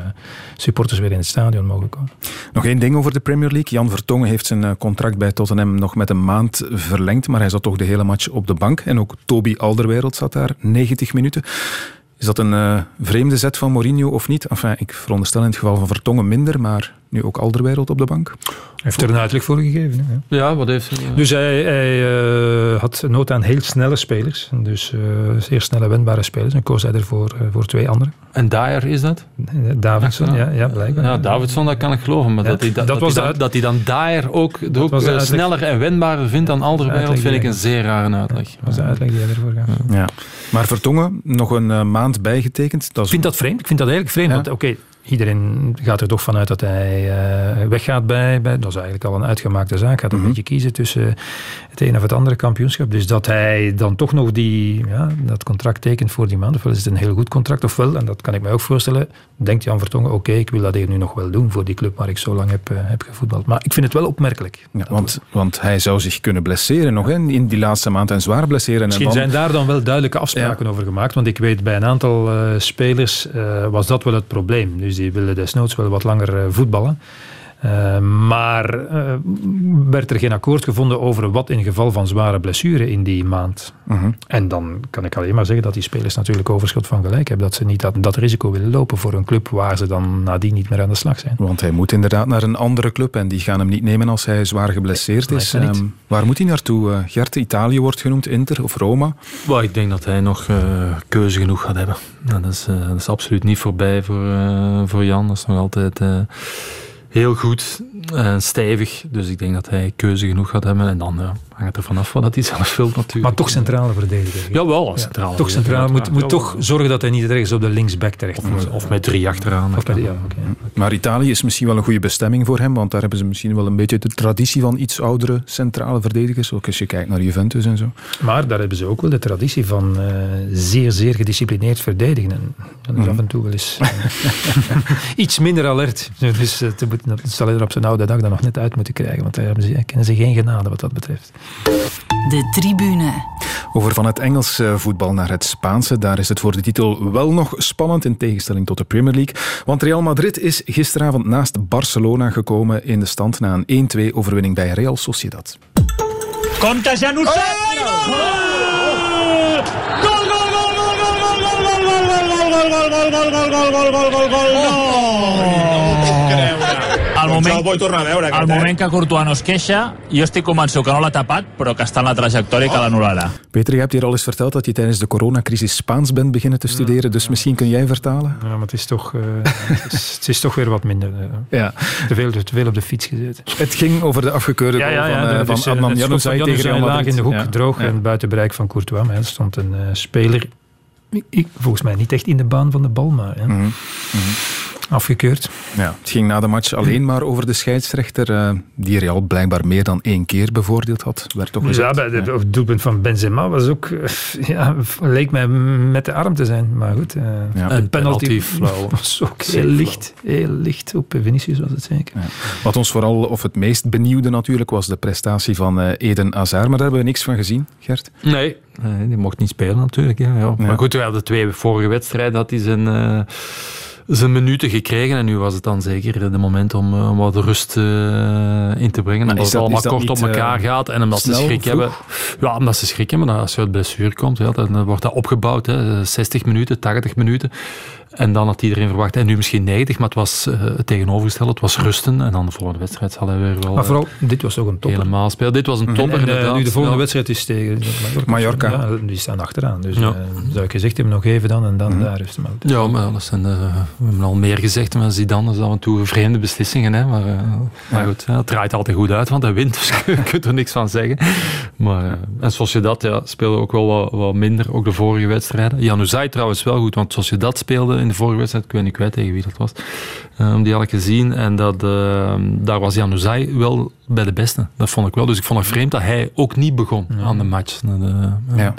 supporters weer in het stadion mogen komen. Nog één ding over de Premier League. Jan Vertongen heeft zijn contract bij Tottenham nog met een maand verlengd. Maar hij zat toch de hele match op de bank. En ook Toby Alderweireld zat daar 90 minuten. Is dat een uh, vreemde zet van Mourinho of niet? Enfin, ik veronderstel in het geval van Vertongen minder, maar nu ook Alderwereld op de bank. Hij heeft er een uitleg voor gegeven. Hè? Ja, wat heeft hij? Dus hij, hij uh, had nood aan heel snelle spelers. Dus uh, zeer snelle wendbare spelers. En koos hij er voor, voor twee anderen. En Dyer is dat? Davidson, ja, ja blijkbaar. Ja, Davidson, dat kan ik geloven. Maar Ja, dat, hij, dat, dat dat, was hij, de- dat hij dan Dyer ook, ook eh, sneller en wendbaarder vindt dan Alderweireld, Uitleg vind ik een zeer rare uitleg. Dat was de uitleg die hij ervoor gaf. Ja. Maar Vertongen, nog een eh, maand bijgetekend. Dat Ik vind dat vreemd. Ik vind dat eigenlijk vreemd. Ja. Want oké, iedereen gaat er toch vanuit dat hij eh, weggaat bij, bij. Dat is eigenlijk al een uitgemaakte zaak. Gaat een Mhm. beetje kiezen tussen het een of het andere kampioenschap. Dus dat hij dan toch nog die, ja, dat contract tekent voor die maand. Ofwel is het een heel goed contract. Ofwel, en dat kan ik me ook voorstellen, denkt Jan Vertongen: oké, ik wil dat hier nu nog wel doen voor die club waar ik zo lang heb, eh, heb gevoetbald. Maar ik vind het wel opmerkelijk. Ja, want, want hij zou zich kunnen blesseren nog hè, in die laatste maand en zwaar blesseren. En Misschien dan- zijn daar dan wel duidelijke afspraken over gemaakt. Want ik weet bij een aantal eh, spelers was dat wel het probleem. Dus die willen desnoods wel wat langer eh, voetballen. Eh, maar eh, werd er geen akkoord gevonden over wat in geval van zware blessure in die maand. Mhm. En dan kan ik alleen maar zeggen dat die spelers natuurlijk overschot van gelijk hebben. Dat ze niet dat, dat risico willen lopen voor een club waar ze dan nadien niet meer aan de slag zijn. Want hij moet inderdaad naar een andere club en die gaan hem niet nemen als hij zwaar geblesseerd is. Ehm, waar moet hij naartoe? Eh, Gert, Italië wordt genoemd, Inter of Roma. Maar ik denk dat hij nog eh, keuze genoeg gaat hebben. Ja, dat, is, eh, dat is absoluut niet voorbij voor, eh, voor Jan. Dat is nog altijd eh, heel goed en stijvig. Dus ik denk dat hij keuze genoeg gaat hebben. En dan hangt het er vanaf wat dat hij zelf wil natuurlijk. Maar toch centrale verdediger. Jawel, Ja, centraal. Toch centraal. Moet, moet Jawel. toch zorgen dat hij niet ergens op de linksback terecht Of, of met drie achteraan. Of met- ja, oké. Maar Italië is misschien wel een goede bestemming voor hem, want daar hebben ze misschien wel een beetje de traditie van iets oudere centrale verdedigers. Ook als je kijkt naar Juventus en zo. Maar daar hebben ze ook wel de traditie van eh, zeer, zeer gedisciplineerd verdedigen. En dat is Mhm. af en toe wel eens eh, iets minder alert. Dus te dat zal hij er op zijn oude dag dan nog net uit moeten krijgen. Want daar hebben ze, kennen ze geen genade wat dat betreft. De tribune. Over van het Engelse voetbal naar het Spaanse. Daar is het voor de titel wel nog spannend in tegenstelling tot de Premier League. Want Real Madrid is gisteravond naast Barcelona gekomen in de stand na een 1-2 overwinning bij Real Sociedad. Januzaj! Gol! Gol, gol, gol, gol, gol, gol, gol, gol, gol, gol, gol, gol, gol, gol, gol, gol, gol, gol, gol, no! Al moment, al moment que Courtois no es queixa, jo estic convençut que no l'ha tapat, però que està en la trajectòria i que l'anul·larà. Peter, je hebt hier al eens verteld dat je tijdens de coronacrisis Spaans bent beginnen te studeren. Dus misschien kun jij vertalen? Ja, maar het is toch, eh, het is, het is toch weer wat minder. eh. Ja. Te, veel, te veel op de fiets gezeten. Het ging over de afgekeurde goal van, eh, dus, van eh, Adnan Januzaj tegen Real laag Madrid. in de hoek, Ja. droog Ja. en buiten bereik van Courtois. Maar er stond een eh, speler, ik, volgens mij niet echt in de baan van de bal, maar ja, Mhm. Afgekeurd. Ja, het ging na de match alleen maar over de scheidsrechter, eh, die Real blijkbaar meer dan één keer bevoordeeld had. Werd toch Ja, bij de, het doelpunt van Benzema was ook, eh, ja, leek mij met de arm te zijn. Maar goed, eh, Ja. de En penalty, penalty was ook heel licht. Heel licht op Vinicius was het zeker. Ja. Wat ons vooral, of het meest benieuwde natuurlijk, was de prestatie van eh, Eden Hazard. Maar daar hebben we niks van gezien, Gert. Nee, nee, die mocht niet spelen natuurlijk. Ja, ja. Maar goed, we hadden twee vorige wedstrijden had hij zijn, eh, zijn minuten gekregen. En nu was het dan zeker de moment om, eh, wat rust eh, in te brengen. Maar Omdat is het dat- allemaal dat kort op elkaar eh, gaat. En omdat ze snel, schrik vroeg? hebben. Ja, omdat ze schrik hebben. Als je uit blessure komt, ja, dan wordt dat opgebouwd. Hè. 60 minuten, 80 minuten. En dan had iedereen verwacht, en nu misschien 90, maar het was eh, het tegenovergestelde. Het was rusten. En dan de volgende wedstrijd zal hij weer wel Maar eh, vooral, dit was ook een topper. helemaal spelen. Dit was een topper, En, eh, nu de volgende Ja. wedstrijd is tegen Mallorca. Mallorca. Ja, die staan achteraan. Dus Ja. eh, zou ik gezegd hebben, nog even dan en dan daar rusten. Maar. Ja, maar dat zijn, eh, we hebben al meer gezegd, maar Zidane is af en toe vreemde beslissingen. Hè, maar, eh, maar goed, ja, het draait altijd goed uit, want hij wint, dus je kunt er niks van zeggen. Maar, eh, en Sociedad ja, speelde ook wel wat, wat minder, ook de vorige wedstrijden. Januzaj trouwens wel goed, want Sociedad speelde in de vorige wedstrijd, ik weet niet kwijt tegen wie dat was, eh, die had ik gezien. En dat, eh, daar was Januzaj wel bij de beste, dat vond ik wel. Dus ik vond het vreemd dat hij ook niet begon aan de match. De- Ja.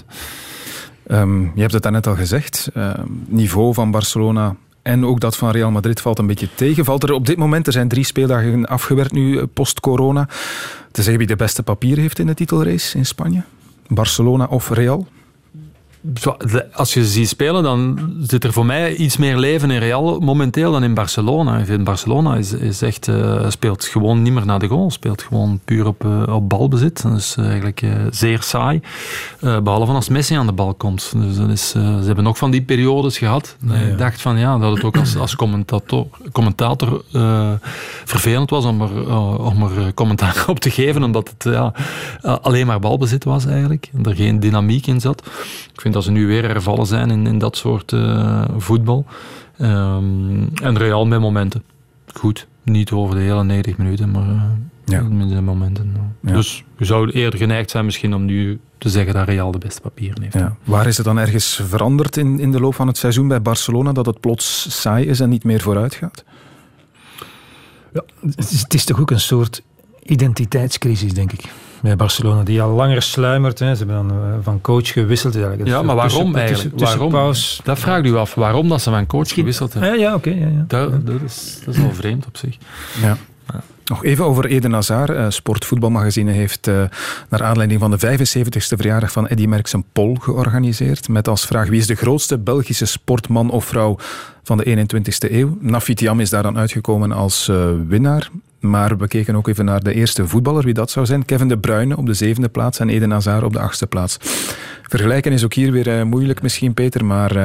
Ehm, je hebt het daarnet al gezegd. Ehm, niveau van Barcelona en ook dat van Real Madrid valt een beetje tegen. Valt er op dit moment, er zijn drie speeldagen afgewerkt nu, eh, post-corona. Te zeggen wie de beste papier heeft in de titelrace in Spanje? Barcelona of Real? Als je ze ziet spelen, dan zit er voor mij iets meer leven in Real momenteel dan in Barcelona. Ik vind Barcelona is, is echt, eh, speelt gewoon niet meer naar de goal. Speelt gewoon puur op, eh, op balbezit. Dat is eh, eigenlijk zeer saai. Eh, behalve als Messi aan de bal komt. Dus dat is, ze hebben ook van die periodes gehad. Ik dacht van ja, dat het ook als, als commentator, commentator vervelend was om er, om commentaar op te geven. Omdat het ja, alleen maar balbezit was eigenlijk. En er geen dynamiek in zat. Ik vind dat ze nu weer hervallen zijn in, in dat soort uh, voetbal. Um, en Real met momenten. Goed, niet over de hele 90 minuten, maar uh, ja. met de momenten. Ja. Dus je zou eerder geneigd zijn misschien om nu te zeggen dat Real de beste papieren heeft. Ja. Waar is het dan ergens veranderd in, in de loop van het seizoen bij Barcelona dat het plots saai is en niet meer vooruit gaat? Ja, het is toch ook een soort identiteitscrisis, denk ik. Bij Barcelona, die al langer sluimert. Hè. Ze hebben dan eh, van coach gewisseld. Ja, maar waarom eigenlijk? waarom? Dat vraagt u af. Waarom dat ze van coach gewisseld hebben? Ja, ja oké. ja, ja. Dat, dat, is, dat is wel vreemd op zich. Ja. Nog even over Eden Hazard. Uh, Sportvoetbalmagazine heeft uh, naar aanleiding van de 75ste verjaardag van Eddy Merckx een poll georganiseerd. Met als vraag wie is de grootste Belgische sportman of vrouw van de 21ste eeuw. Nafitiam is daar dan uitgekomen als uh, winnaar. Maar we keken ook even naar de eerste voetballer, wie dat zou zijn. Kevin De Bruyne op de zevende plaats en Eden Hazard op de achtste plaats. Vergelijken is ook hier weer moeilijk misschien, Peter, maar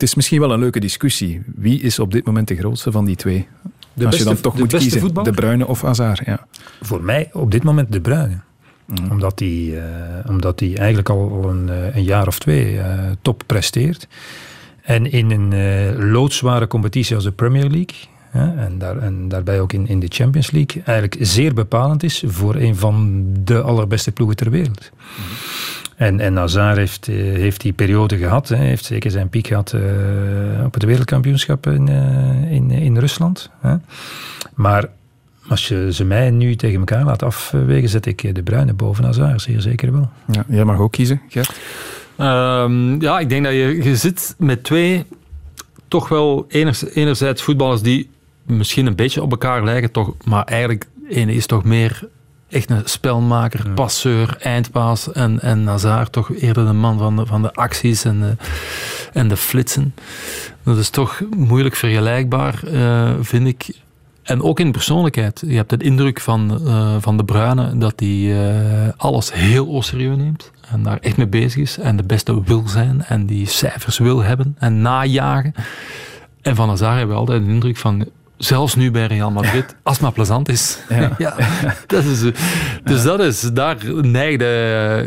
het is misschien wel een leuke discussie. Wie is op dit moment de grootste van die twee? De Als je dan toch moet kiezen, voetballer? De Bruyne of Hazard. Ja. Voor mij op dit moment De Bruyne. Mm. Omdat hij uh, omdat hij eigenlijk al, al een, uh, een, jaar of twee top presteert. En in een loodzware competitie als de Premier League... en, daar, en daarbij ook in, in de Champions League... eigenlijk zeer bepalend is voor een van de allerbeste ploegen ter wereld. Mm. En, en Hazard heeft, eh, heeft die periode gehad. Hij heeft zeker zijn piek gehad uh, op het wereldkampioenschap in, uh, in, in Rusland. Hè. Maar als je ze mij nu tegen elkaar laat afwegen, zet ik de Bruine boven Hazard, zeer zeker wel. Ja, jij mag ook kiezen, Gert. Um, ja, ik denk dat je, je zit met twee toch wel enerzijds voetballers die misschien een beetje op elkaar lijken, toch, maar eigenlijk ene is toch meer echt een spelmaker, passeur, eindpaas. En, en Nazar toch eerder de man van de, van de acties en de, en de flitsen. Dat is toch moeilijk vergelijkbaar, uh, vind ik. En ook in persoonlijkheid. Je hebt de indruk van, uh, van de Bruine dat hij uh, alles heel serieus neemt. En daar echt mee bezig is. En de beste wil zijn. En die cijfers wil hebben. En najagen. En van Hazard hebben we altijd de indruk van Zelfs nu bij Real Madrid, als het maar plezant is. Ja. ja dat is dus dat is, daar neigde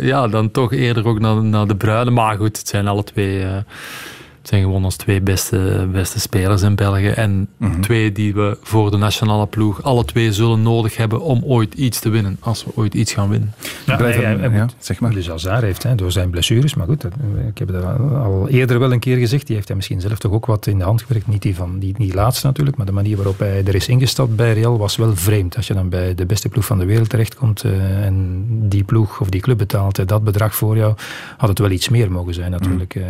ja, dan toch eerder ook naar, naar de bruine. Maar goed, het zijn alle twee... Uh, zijn gewoon ons twee beste, beste spelers in België. En mhm. twee die we voor de nationale ploeg alle twee zullen nodig hebben om ooit iets te winnen. Als we ooit iets gaan winnen. Ja, hij, hij, ja, zeg maar. Dus Hazard heeft hè, door zijn blessures, maar goed, ik heb het al eerder wel een keer gezegd, die heeft hij misschien zelf toch ook wat in de hand gewerkt. Niet die, van, die, die laatste natuurlijk, maar de manier waarop hij er is ingestapt bij Real was wel vreemd. Als je dan bij de beste ploeg van de wereld terechtkomt uh, en die ploeg of die club betaalt dat bedrag voor jou, had het wel iets meer mogen zijn natuurlijk. Uh,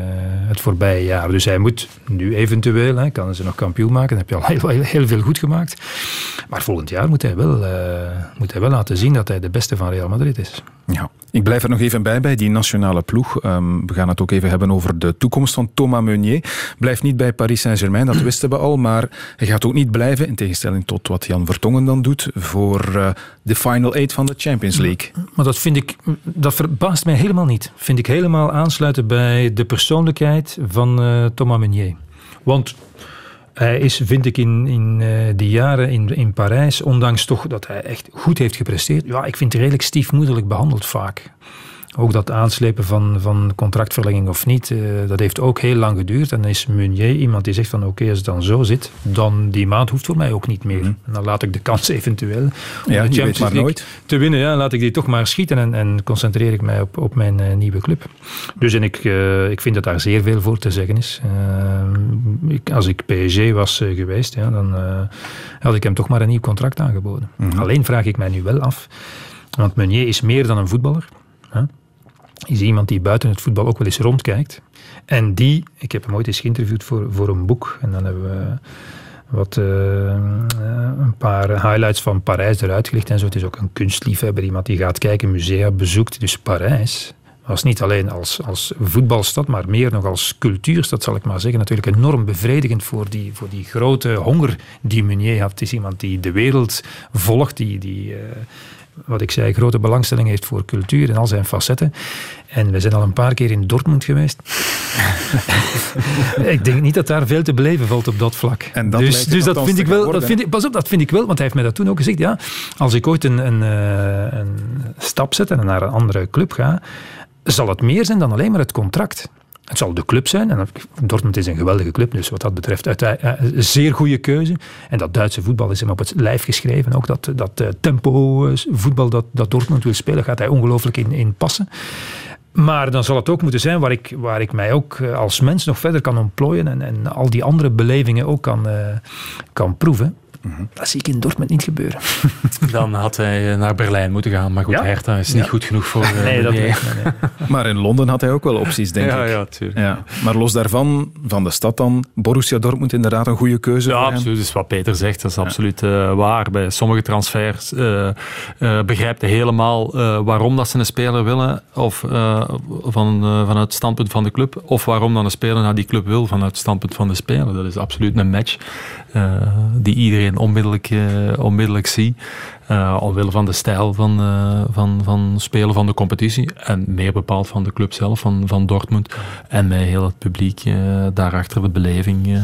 het voorbije jaar. Dus hij moet nu eventueel, hè, kan ze nog kampioen maken, dan heb je al heel, heel, veel goed gemaakt. Maar volgend jaar moet hij, wel, uh, moet hij wel laten zien dat hij de beste van Real Madrid is. Ja. Ik blijf er nog even bij, bij die nationale ploeg. Um, we gaan het ook even hebben over de toekomst van Thomas Meunier. Blijft niet bij Paris Saint-Germain, dat wisten we al. Maar hij gaat ook niet blijven, in tegenstelling tot wat Jan Vertongen dan doet, voor uh, de Final Eight van de Champions League. Maar dat vind ik, dat verbaast mij helemaal niet. Vind ik helemaal aansluiten bij de persoonlijkheid van uh, Thomas Meunier. Want hij is, vind ik, in, in uh, die jaren in, in Parijs, ondanks toch dat hij echt goed heeft gepresteerd, ja, ik vind het redelijk stiefmoederlijk behandeld vaak. Ook dat aanslepen van, van contractverlenging of niet, uh, dat heeft ook heel lang geduurd. En dan is Meunier iemand die zegt van oké, als het dan zo zit, dan die maand hoeft voor mij ook niet meer. Mm. dan laat ik de kans eventueel ja, de Champions maar nooit. te winnen. Ja, laat ik die toch maar schieten en, en concentreer ik mij op, op mijn uh, nieuwe club. Dus en ik, uh, ik vind dat daar zeer veel voor te zeggen is. Ik, als ik PSG was geweest, ja, dan had ik hem toch maar een nieuw contract aangeboden. Mm. Alleen vraag ik mij nu wel af, want Meunier is meer dan een voetballer. Hè? Is iemand die buiten het voetbal ook wel eens rondkijkt. En die, ik heb hem ooit eens geïnterviewd voor, voor een boek. En dan hebben we wat, uh, een paar highlights van Parijs eruit gelicht en zo. Het is ook een kunstliefhebber, iemand die gaat kijken, musea bezoekt. Dus Parijs was niet alleen als, als voetbalstad, maar meer nog als cultuurstad, zal ik maar zeggen. Natuurlijk enorm bevredigend voor die, voor die grote honger die Meunier had. Het is iemand die de wereld volgt, die... die uh, wat ik zei, grote belangstelling heeft voor cultuur en al zijn facetten. En we zijn al een paar keer in Dortmund geweest. ik denk niet dat daar veel te beleven valt op dat vlak. En dat dus dus dat vind ik wel. Dat vind ik, pas op, dat vind ik wel, want hij heeft mij dat toen ook gezegd. Ja, als ik ooit een, een, eh, een stap zet en naar een andere club ga, zal het meer zijn dan alleen maar het contract. Het zal de club zijn. En Dortmund is een geweldige club, dus wat dat betreft een zeer goede keuze. En dat Duitse voetbal is hem op het lijf geschreven. Ook dat, dat tempo voetbal dat, dat Dortmund wil spelen, gaat hij ongelooflijk in, in passen. Maar dan zal het ook moeten zijn waar ik, waar ik mij ook als mens nog verder kan ontplooien en, en al die andere belevingen ook kan, kan proeven. Dat zie ik in Dortmund niet gebeuren. Dan had hij eh, naar Berlijn moeten gaan. Maar goed, ja? Hertha is niet goed genoeg voor... nee, eh, dat nee. Maar in Londen had hij ook wel opties, denk ja, ik. Ja, tuurlijk. Ja. Maar los daarvan, van de stad dan, Borussia Dortmund inderdaad een goede keuze Ja, absoluut. Dus wat Peter zegt, dat is absoluut uh, waar. Bij sommige transfers uh, uh, begrijpt hij helemaal waarom dat ze een speler willen. Of van, vanuit het standpunt van de club. Of waarom dan een speler naar die club wil vanuit het standpunt van de speler. Dat is absoluut een match die iedereen onmiddellijk, uh, onmiddellijk zie. Uh, omwille van de stijl van, van, van spelen van de competitie. En meer bepaald van de club zelf, van, van Dortmund. En met heel het publiek daarachter, de beleving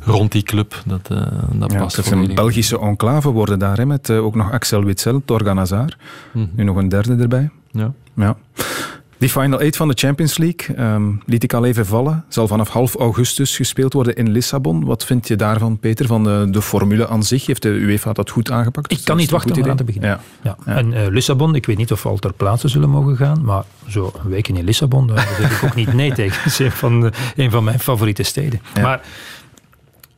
rond die club. Dat, dat ja, past Het is een Belgische enclave worden daar, hè, met ook nog Axel Witsel, Torgan Hazard. Mm -hmm. Nu nog een derde erbij. Ja. ja. Die Final 8 van de Champions League, um, liet ik al even vallen, zal vanaf half augustus gespeeld worden in Lissabon. Wat vind je daarvan, Peter, van de, de formule aan zich? Heeft de UEFA dat goed aangepakt? Ik kan niet wachten om eraan te beginnen. Ja. Ja. ja. En uh, Lissabon, ik weet niet of we al ter plaatse zullen mogen gaan, maar zo een week in Lissabon, daar zeg ik ook niet nee tegen. Dat is een van, de, een van mijn favoriete steden. Maar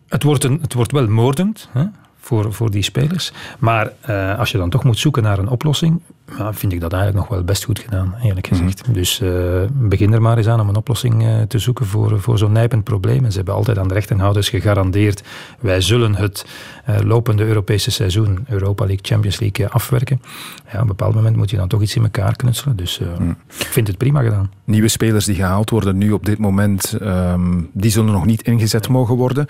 het wordt, een, het wordt wel moordend. Hè? Voor, voor die spelers. Maar uh, als je dan toch moet zoeken naar een oplossing, ja, vind ik dat eigenlijk nog wel best goed gedaan, eerlijk gezegd. Mm. Dus uh, begin er maar eens aan om een oplossing uh, te zoeken voor, voor zo'n nijpend probleem. En ze hebben altijd aan de rechtenhouders gegarandeerd, wij zullen het uh, lopende Europese seizoen, Europa League, Champions League, afwerken. Ja, op een bepaald moment moet je dan toch iets in elkaar knutselen. Dus mm. ik vind het prima gedaan. Nieuwe spelers die gehaald worden nu op dit moment, um, die zullen nog niet ingezet mogen worden.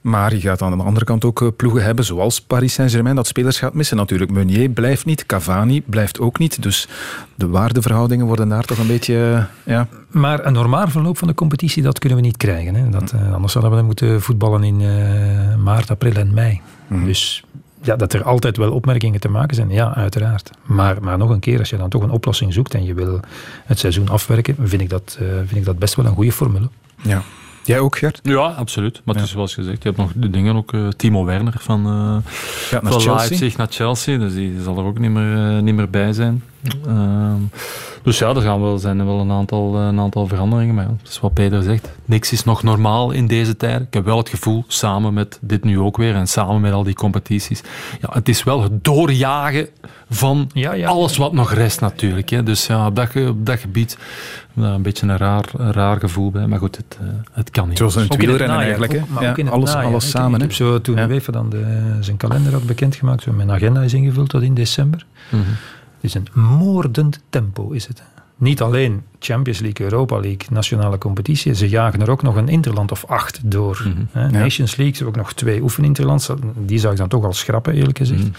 Maar je gaat aan de andere kant ook ploegen hebben, zoals Paris Saint-Germain, dat spelers gaat missen natuurlijk. Meunier blijft niet, Cavani blijft ook niet. Dus de waardeverhoudingen worden daar toch een beetje... Ja. Maar een normaal verloop van de competitie, dat kunnen we niet krijgen. Hè. Dat, uh, anders zouden we moeten voetballen in uh, maart, april en mei. Mm. Dus ja, dat er altijd wel opmerkingen te maken zijn, ja, uiteraard. Maar, maar nog een keer, als je dan toch een oplossing zoekt en je wil het seizoen afwerken, vind ik dat, uh, vind ik dat best wel een goede formule. Ja. Jij ook, Gert? Ja, absoluut. Maar ja. het is zoals gezegd, je hebt nog de dingen ook uh, Timo Werner van, uh, ja, van Chelsea. Leipzig naar Chelsea. Dus die zal er ook niet meer, uh, niet meer bij zijn. Uh, dus ja, er gaan wel, zijn wel een aantal, een aantal veranderingen. Maar ja, dat is wat Peter zegt. Niks is nog normaal in deze tijd. Ik heb wel het gevoel, samen met dit nu ook weer en samen met al die competities. Ja, het is wel het doorjagen van ja, ja, alles wat nog rest natuurlijk. Hè. Dus ja, op dat, op dat gebied een beetje een raar, een raar gevoel bij. Maar goed, het, uh, het kan niet. Zoals in het wielrennen eigenlijk. Hè? Maar ja, ook in het alles, najaar, alles samen. Ik, ik heb zo, toen ja. UEFA dan de, zijn kalender had bekendgemaakt, zo mijn agenda is ingevuld tot in december. Mm -hmm. Het is een moordend tempo, is het. Niet alleen Champions League, Europa League, nationale competitie. Ze jagen er ook nog een interland of acht door. Mm -hmm. Nations League, ze hebben ook nog twee oefeninterlands. Die zou ik dan toch al schrappen, eerlijk gezegd. Mm -hmm.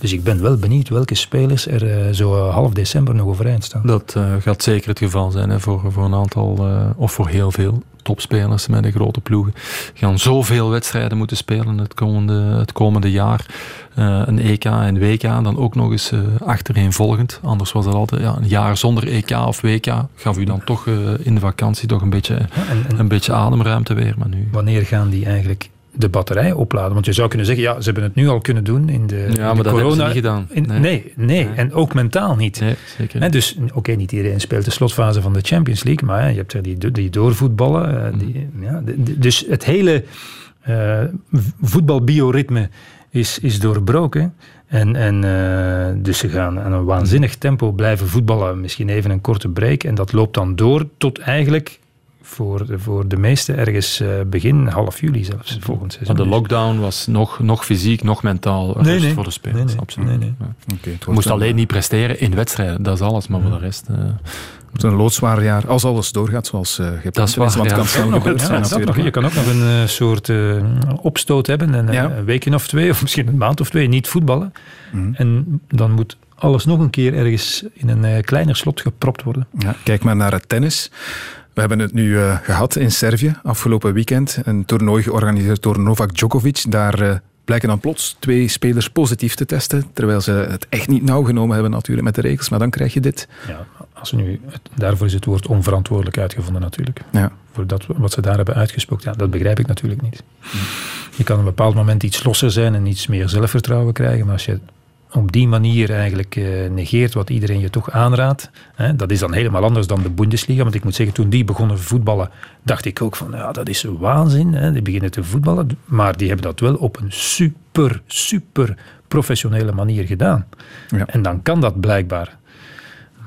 Dus ik ben wel benieuwd welke spelers er uh, zo half december nog overeind staan. Dat uh, gaat zeker het geval zijn hè, voor, voor een aantal, uh, of voor heel veel topspelers met de grote ploegen. Gaan zoveel wedstrijden moeten spelen het komende, het komende jaar. een EK en WK dan ook nog eens achtereenvolgend. Anders was dat altijd ja, een jaar zonder EK of WK. Gaf u dan toch in de vakantie toch een beetje, ja, en, en, een beetje ademruimte weer. Maar nu... Wanneer gaan die eigenlijk de batterij opladen. Want je zou kunnen zeggen, ja, ze hebben het nu al kunnen doen in de, ja, de maar dat corona. hebben ze niet gedaan. Nee, nee, nee. nee. en ook mentaal niet. Nee, zeker He, dus, oké, okay, niet iedereen speelt de slotfase van de Champions League, maar je hebt er die, die doorvoetballen. Uh, die, mm. ja, de, dus het hele uh, voetbalbioritme is, is doorbroken. En, en uh, dus ze gaan aan een waanzinnig tempo blijven voetballen. Misschien even een korte break. En dat loopt dan door tot eigenlijk voor, voor de meesten ergens uh, begin half juli zelfs volgend seizoen. Maar de lockdown was nog, nog fysiek, nog mentaal nee, rust nee. voor de spelers. Nee, nee. Absoluut. Nee, nee. Ja. Okay, Je moest alleen niet presteren in wedstrijden, dat is alles, maar voor de rest... Uh, het een loodzwaar jaar, als alles doorgaat zoals uh, gepland dat is. Waar, want ja. kan snel gebeurd zijn ja, nog, Je kan ook nog een uh, soort uh, opstoot hebben, en, ja. een weekje of twee, of misschien een maand of twee, niet voetballen. Mm. En dan moet alles nog een keer ergens in een kleiner slot gepropt worden. Ja, kijk maar naar het tennis. We hebben het nu uh, gehad in Servië afgelopen weekend. Een toernooi georganiseerd door Novak Djokovic. Daar uh, blijken dan plots twee spelers positief te testen. Terwijl ze het echt niet nauw genomen hebben natuurlijk met de regels. Maar dan krijg je dit. Ja, als nu, daarvoor is het woord onverantwoordelijk uitgevonden natuurlijk. Ja. Voor dat, wat ze daar hebben uitgesproken, ja, dat begrijp ik natuurlijk niet. Je kan op een bepaald moment iets losser zijn en iets meer zelfvertrouwen krijgen, maar als je op die manier eigenlijk eh, negeert wat iedereen je toch aanraadt. Hè, dat is dan helemaal anders dan de Bundesliga. Want ik moet zeggen, toen die begonnen voetballen, dacht ik ook van, ja, dat is waanzin. Hè, die beginnen te voetballen. Maar die hebben dat wel op een super, super professionele manier gedaan. Ja. En dan kan dat blijkbaar.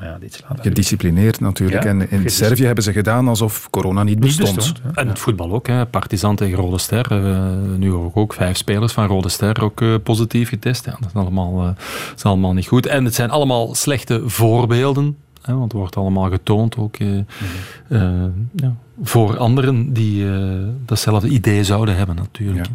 Maar ja, dit slaat Gedisciplineerd natuurlijk. Ja, en in. Servië hebben ze gedaan alsof corona niet bestond. bestond. En het voetbal ook, hè. Partizan tegen Rode Ster. eh, nu hoor ik ook vijf spelers van Rode Ster ook eh, positief getest. Ja, dat, is allemaal, eh, dat is allemaal niet goed. En het zijn allemaal slechte voorbeelden. Hè, want het wordt allemaal getoond ook eh, eh, ja, voor anderen die eh, datzelfde idee zouden hebben natuurlijk.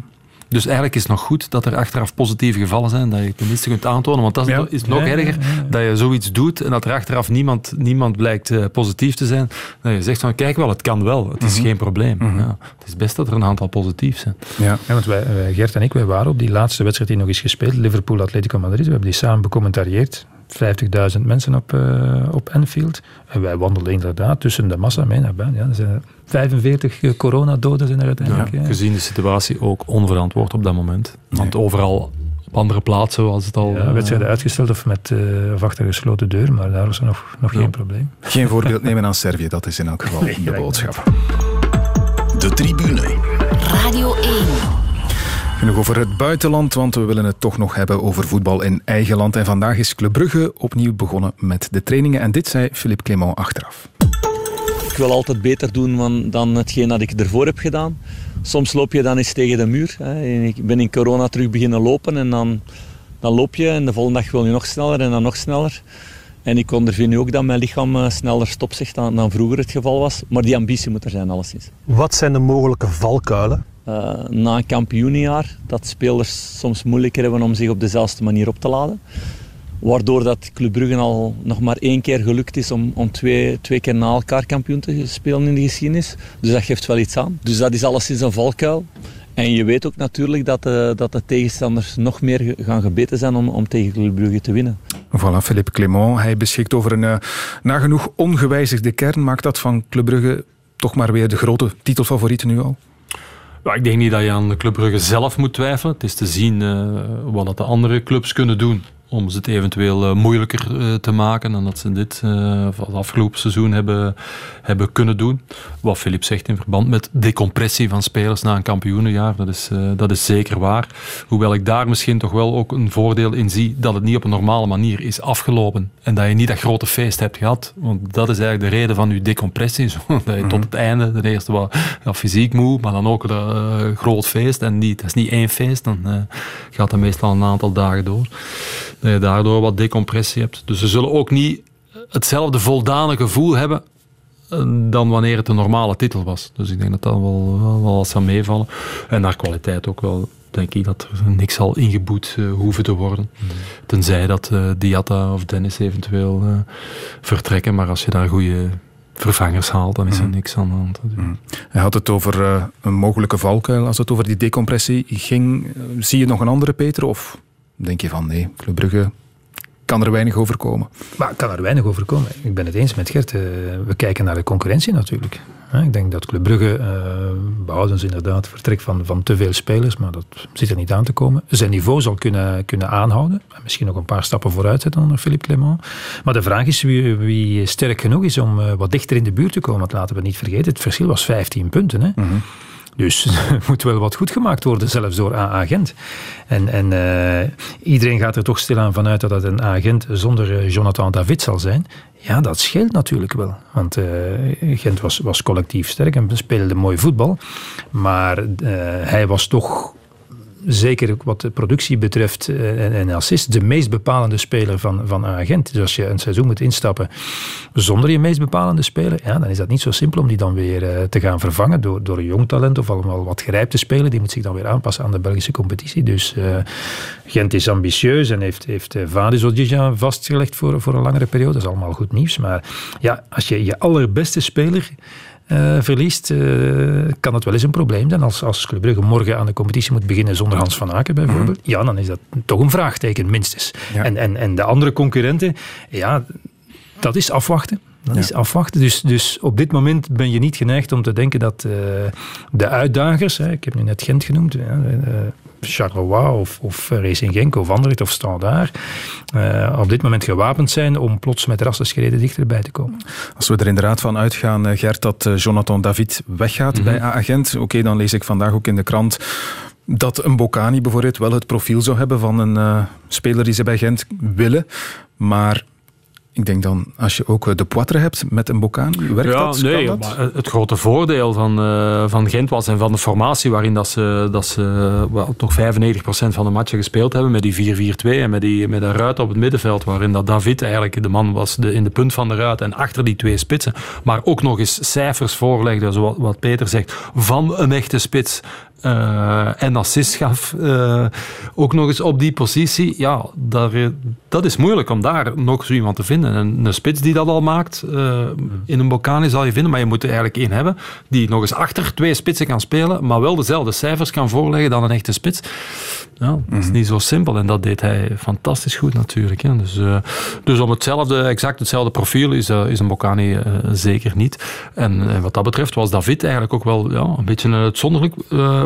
Dus eigenlijk is het nog goed dat er achteraf positieve gevallen zijn, dat je tenminste kunt aantonen. Want dat is, Ja. is nog erger, dat je zoiets doet en dat er achteraf niemand, niemand blijkt eh, positief te zijn. Dat je zegt van, kijk wel, het kan wel, het is Mhm. geen probleem. ja, het is best dat er een aantal positief zijn. Ja. want wij, wij, Gert en ik, wij waren op die laatste wedstrijd die nog is gespeeld, Liverpool-Atletico Madrid. We hebben die samen becommentarieerd. 50.000 mensen op, eh, op Anfield. En wij wandelden inderdaad tussen de massa mee naar buiten. Ja, er zijn 45 eh, coronadoden zijn er uiteindelijk. Ja, gezien de situatie ook onverantwoord op dat moment. Want overal op andere plaatsen was het al... Ja, wedstrijden uitgesteld of, met, eh, of achter gesloten deur, maar daar was er nog, nog geen probleem. Geen voorbeeld nemen aan Servië, dat is in elk geval de boodschap. De tribune. Radio 1. Genoeg over het buitenland, want we willen het toch nog hebben over voetbal in eigen land. En vandaag is Club Brugge opnieuw begonnen met de trainingen. En dit zei Philippe Clément achteraf. Ik wil altijd beter doen dan, hetgeen dat ik ervoor heb gedaan. Soms loop je dan eens tegen de muur. Hè. En Ik ben in corona terug beginnen lopen en dan, dan loop je en de volgende dag wil je nog sneller en dan nog sneller. En ik ondervind nu ook dat mijn lichaam eh, sneller stopzegt dan, dan vroeger het geval was. Maar die ambitie moet er zijn, alleszins. Wat zijn de mogelijke valkuilen? Eh, na een kampioenenjaar, dat spelers soms moeilijker hebben om zich op dezelfde manier op te laden. Waardoor dat Club Brugge al nog maar één keer gelukt is om, om twee, twee keer na elkaar kampioen te spelen in de geschiedenis. Dus dat geeft wel iets aan. Dus dat is alleszins een valkuil. En je weet ook natuurlijk dat de, dat de tegenstanders nog meer gaan gebeten zijn om, om tegen Club Brugge te winnen. Voilà, Philippe Clément. Hij beschikt over een eh, nagenoeg ongewijzigde kern. Maakt dat van Club Brugge toch maar weer de grote titelfavorieten nu al? Ja, ik denk niet dat je aan de Club Brugge zelf moet twijfelen. Het is te zien eh, wat dat de andere clubs kunnen doen om ze het eventueel eh, moeilijker eh, te maken dan dat ze dit eh, van het afgelopen seizoen hebben, hebben kunnen doen. Wat Filip zegt in verband met decompressie van spelers na een kampioenenjaar, dat is, dat is zeker waar. Hoewel ik daar misschien toch wel ook een voordeel in zie dat het niet op een normale manier is afgelopen en dat je niet dat grote feest hebt gehad. Want dat is eigenlijk de reden van je decompressie. Zo, dat je tot het einde, ten eerste wat ja, fysiek moe, maar dan ook een groot feest. En niet, dat is niet één feest, dan gaat dat meestal een aantal dagen door. Dat je daardoor wat decompressie hebt. Dus ze zullen ook niet hetzelfde voldane gevoel hebben eh, dan wanneer het een normale titel was. Dus ik denk dat dat wel, wel, wel wat zal meevallen. En naar kwaliteit ook wel. Denk ik dat er niks zal ingeboet eh, hoeven te worden. Tenzij dat eh, Diatta of Dennis eventueel vertrekken. Maar als je daar goede vervangers haalt, dan is er niks aan de hand. Hij had het over een mogelijke valkuil als het over die decompressie ging. Zie je nog een andere, Peter? Of denk je van nee, Club Brugge kan er weinig over komen? Maar kan er weinig over komen. Ik ben het eens met Gert. eh, we kijken naar de concurrentie natuurlijk. Ik denk dat Club Brugge, eh, behouden ze inderdaad vertrek van, van te veel spelers, maar dat zit er niet aan te komen. Zijn niveau zal kunnen, kunnen aanhouden. En misschien nog een paar stappen vooruit zetten onder Philippe Clement. Maar de vraag is wie, wie sterk genoeg is om eh, wat dichter in de buurt te komen. Want laten we niet vergeten, het verschil was 15 punten. Hè? Dus er moet wel wat goed gemaakt worden, zelfs door A-agent. En, en eh, iedereen gaat er toch stilaan vanuit dat het een agent zonder eh, Jonathan David zal zijn. Ja, dat scheelt natuurlijk wel. Want eh, Gent was, was collectief sterk en speelde mooi voetbal. Maar hij was toch zeker wat de productie betreft eh, en, en assist, de meest bepalende speler van, van een agent. Dus als je een seizoen moet instappen zonder je meest bepalende speler, ja, dan is dat niet zo simpel om die dan weer eh, te gaan vervangen door, door een jong talent of allemaal wat gerijpte speler. Die moet zich dan weer aanpassen aan de Belgische competitie. Dus eh, Gent is ambitieus en heeft, heeft Vadis vastgelegd voor, voor een langere periode. Dat is allemaal goed nieuws. Maar ja, als je je allerbeste speler uh, verliest, uh, kan het wel eens een probleem zijn. Als, als Club Brugge morgen aan de competitie moet beginnen zonder Hans van Aken bijvoorbeeld, mm. ja, dan is dat toch een vraagteken, minstens. Ja. En, en, en de andere concurrenten, ja, dat is afwachten. Dat Ja. is afwachten. Dus, dus op dit moment ben je niet geneigd om te denken dat eh, de uitdagers, hè, ik heb nu net Gent genoemd, ja, eh, Charleroi of, of Racing Genk of Anderlecht of Standaard, eh, op dit moment gewapend zijn om plots met rassenschreden dichterbij te komen. Als we er inderdaad van uitgaan, eh, Gert, dat eh, Jonathan David weggaat Mhm. bij A-agent. Oké, dan lees ik vandaag ook in de krant dat een Bocani bijvoorbeeld wel het profiel zou hebben van een speler die ze bij Gent willen. Maar ik denk dan, als je ook eh, de Poitre hebt met een Bocani, werkt ja, dat? Nee, dat? maar het grote voordeel van, eh, van Gent was en van de formatie waarin dat ze, dat ze wel, toch 95% van de matchen gespeeld hebben met die 4-4-2 en met, die, met een ruit op het middenveld waarin dat David eigenlijk de man was de, in de punt van de ruit en achter die twee spitsen, maar ook nog eens cijfers voorlegde, zoals wat Peter zegt, van een echte spits eh, en assist gaf, eh, ook nog eens op die positie. Ja, daar, eh, dat is moeilijk om daar nog zo iemand te vinden. En een spits die dat al maakt, in een Bocani zal je vinden, maar je moet er eigenlijk één hebben die nog eens achter twee spitsen kan spelen, maar wel dezelfde cijfers kan voorleggen dan een echte spits. Ja, dat is niet zo simpel en dat deed hij fantastisch goed natuurlijk. Hè. Dus, dus om hetzelfde, exact hetzelfde profiel is, is een Bocani zeker niet. En eh, wat dat betreft was David eigenlijk ook wel ja, een beetje een uitzonderlijk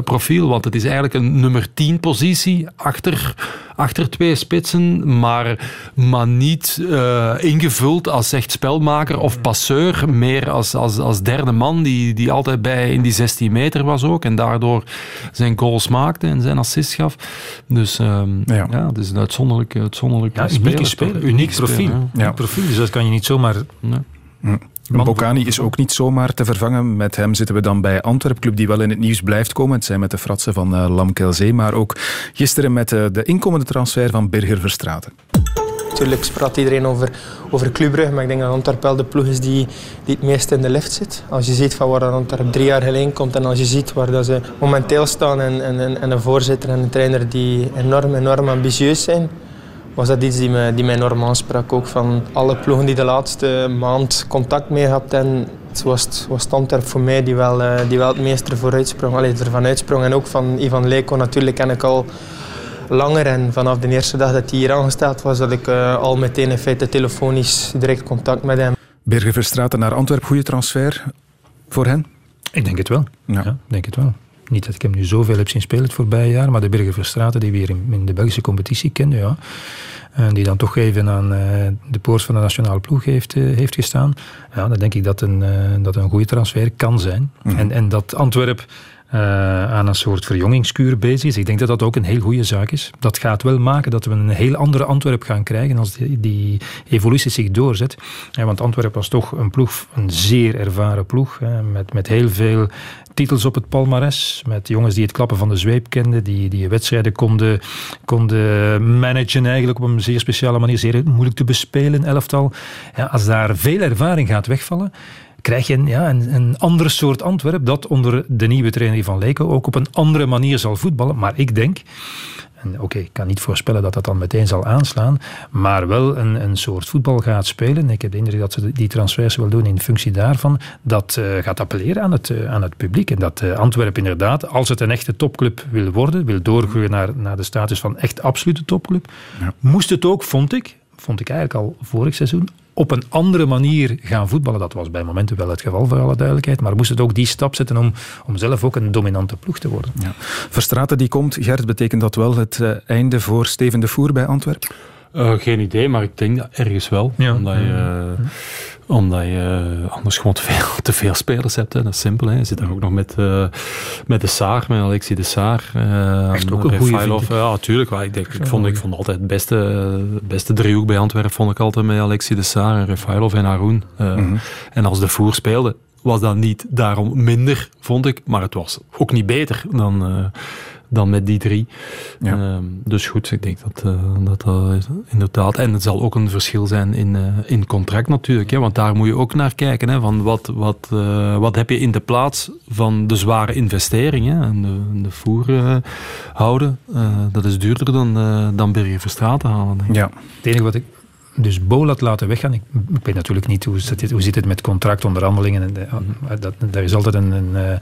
profiel, want het is eigenlijk een nummer 10 positie achter, achter twee spitsen, maar, maar niet eh, ingevuld als echt spelmaker of passeur, meer als, als, als derde man die, die altijd bij in die 16 meter was ook en daardoor zijn goals maakte en zijn assist gaf. Dus ehm, ja. het is een uitzonderlijk, uitzonderlijk Ja, speler. unieke speler, toch? uniek speler, profiel. ja. Uniek profiel, dus dat kan je niet zomaar... Hm. Bocani is ook niet zomaar te vervangen. Met hem zitten we dan bij Antwerp, club die wel in het nieuws blijft komen. Het zijn met de fratsen van uh, Lamkelzee, maar ook gisteren met uh, de inkomende transfer van Birger Verstraeten. Natuurlijk praat iedereen over, over Club Brugge, maar ik denk dat Antwerpen wel de ploeg is die, die het meest in de lift zit. Als je ziet van waar Antwerpen drie jaar geleden komt en als je ziet waar dat ze momenteel staan en, en, en een voorzitter en een trainer die enorm, enorm ambitieus zijn, was dat iets die me, die mij enorm aansprak. Ook van alle ploegen die de laatste maand contact mee gehad en was, was Antwerp voor mij die wel, die wel het meest ervoor uitsprong, allee, ervan uitsprong. En ook van Ivan Leko natuurlijk ken ik al langer en vanaf de eerste dag dat hij hier aangesteld was, dat ik uh, al meteen in feite telefonisch direct contact met hem. Birger Verstraeten naar Antwerpen, goede transfer voor hen? Ik denk het wel. Ja. ja denk het wel. Niet dat ik hem nu zoveel heb zien spelen het voorbije jaar, maar de Birger Verstraeten die weer in, in de Belgische competitie kende, ja. En die dan toch even aan uh, de poort van de nationale ploeg heeft, uh, heeft gestaan. Ja, dan denk ik dat een, uh, dat een goede transfer kan zijn. Mm-hmm. En, en dat Antwerp aan een soort verjongingskuur bezig is. Ik denk dat dat ook een heel goede zaak is. Dat gaat wel maken dat we een heel andere Antwerp gaan krijgen als die, die evolutie zich doorzet. Want Antwerp was toch een ploeg, een zeer ervaren ploeg, hè, met, met heel veel titels op het palmares, met jongens die het klappen van de zweep kenden, die, die wedstrijden konden, konden managen eigenlijk op een zeer speciale manier, zeer moeilijk te bespelen, elftal. Ja, als daar veel ervaring gaat wegvallen, krijg je een, ja, een, een ander soort Antwerp dat onder de nieuwe trainer van Leko ook op een andere manier zal voetballen. Maar ik denk, en oké, ik kan niet voorspellen dat dat dan meteen zal aanslaan, maar wel een, een soort voetbal gaat spelen. Ik heb de indruk dat ze die transfers wil doen in functie daarvan. Dat uh, gaat appelleren aan het, uh, aan het publiek. En dat uh, Antwerpen inderdaad, als het een echte topclub wil worden, wil doorgroeien naar, naar de status van echt absolute topclub, ja. moest het ook, vond ik, vond ik eigenlijk al vorig seizoen, op een andere manier gaan voetballen. Dat was bij momenten wel het geval, voor alle duidelijkheid. Maar moest het ook die stap zetten om, om zelf ook een dominante ploeg te worden. Ja. Verstraten die komt, Gert, betekent dat wel het uh, einde voor Steven de Voer bij Antwerpen? Uh, geen idee, maar ik denk dat ergens wel. Ja. Omdat je, uh, omdat je anders gewoon te veel, te veel spelers hebt. Hè. Dat is simpel. Hè. Je zit daar ook nog met, uh, met de Saar, met Alexis de Saar. Echt ook een goede Ja, natuurlijk. Ik, denk, ik, vond, ik vond altijd het beste, beste driehoek bij Antwerpen vond ik altijd met Alexis de Saar en Refailov en Haroun. Mm-hmm. En als de Voer speelde, was dat niet daarom minder, vond ik. Maar het was ook niet beter dan dan met die drie. Ja. Uh, dus goed, ik denk dat uh, dat uh, inderdaad... En het zal ook een verschil zijn in, in contract natuurlijk. Hè, want daar moet je ook naar kijken. Hè, van wat, wat, wat heb je in de plaats van de zware investering. Hè, en de, de voer houden. dat is duurder dan, dan Birger Verstraten halen. Denk ik. Ja. Het enige wat ik dus Bolat laten weggaan. Ik, ik weet natuurlijk niet hoe zit, het, hoe zit het met contractonderhandelingen. En de, dat, daar is altijd een, een,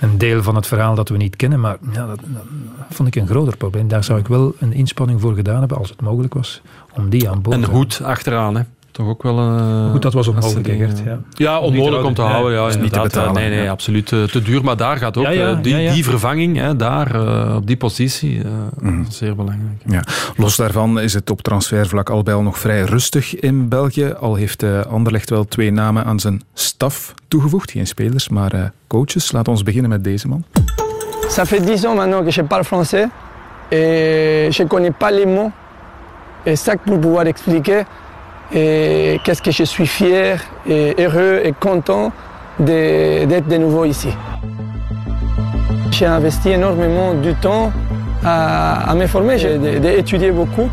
een, deel van het verhaal dat we niet kennen. Maar ja, dat, dat, vond ik een groter probleem. Daar zou ik wel een inspanning voor gedaan hebben, als het mogelijk was, om die aan boord En te hoed achteraan, hè? Toch ook wel... Uh, Goed, dat was onmogelijk, Gert. Ja, ja onmogelijk om te houden. Ja, niet te betalen. Nee, nee, absoluut te duur. Maar daar gaat ook die, die vervanging, hè, daar op die positie, mm. zeer belangrijk. Ja. Los daarvan is het op transfervlak al bij al nog vrij rustig in België. Al heeft Anderlecht wel twee namen aan zijn staf toegevoegd. Geen spelers, maar coaches. Laten we beginnen met deze man. Ça fait 10 ans maintenant que je parle français et je connais pas les mots exacts pour pouvoir expliquer qu'est-ce que je suis fier et heureux et content d'être de, nouveau ici. J'ai investi énormément du temps à, me former, d'étudier beaucoup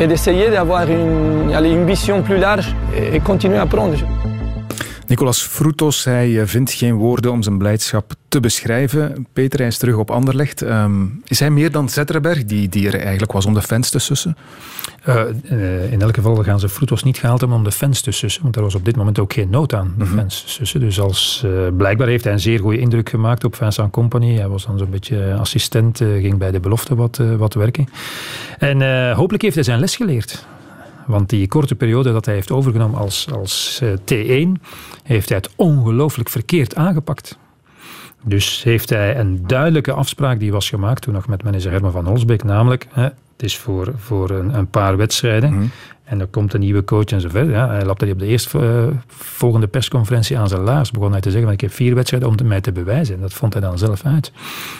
et d'essayer d'avoir une vision plus large et continuer à apprendre. Nicolas Frutos, hij eh, vindt geen woorden om zijn blijdschap te beschrijven. Peter, hij is terug op Anderlecht. Um, is hij meer dan Zetterberg, die, die er eigenlijk was om de fans te sussen? Uh, in elk geval gaan ze Frutos niet gehaald hebben om de fans te sussen. Want er was op dit moment ook geen nood aan, de mhm. fans te sussen. Dus als, uh, blijkbaar heeft hij een zeer goede indruk gemaakt op Vincent Company. Hij was dan zo'n beetje assistent, ging bij de belofte wat, wat werken. En hopelijk heeft hij zijn les geleerd. Want die korte periode dat hij heeft overgenomen als, als uh, T1, heeft hij het ongelooflijk verkeerd aangepakt. Dus heeft hij een duidelijke afspraak die was gemaakt toen nog met manager Herman van Holsbeek, namelijk hè, het is voor, voor een, een paar wedstrijden. Mhm. En er komt een nieuwe coach en zo verder. Ja, hij lapte die op de eerste uh, volgende persconferentie aan zijn laars. Begon hij te zeggen: Ik heb vier wedstrijden om het mij te bewijzen. En dat vond hij dan zelf uit.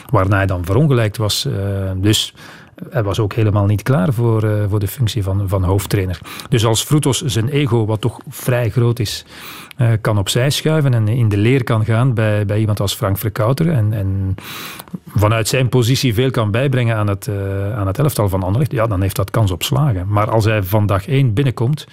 Waarna hij dan verongelijkt was. Uh, dus hij was ook helemaal niet klaar voor, uh, voor de functie van, van hoofdtrainer. Dus als Frutos zijn ego, wat toch vrij groot is, uh, kan opzij schuiven en in de leer kan gaan bij, bij iemand als Frank Verkouter en, en vanuit zijn positie veel kan bijbrengen aan het, uh, aan het elftal van Anderlecht, ja, dan heeft dat kans op slagen. Maar als hij van dag één binnenkomt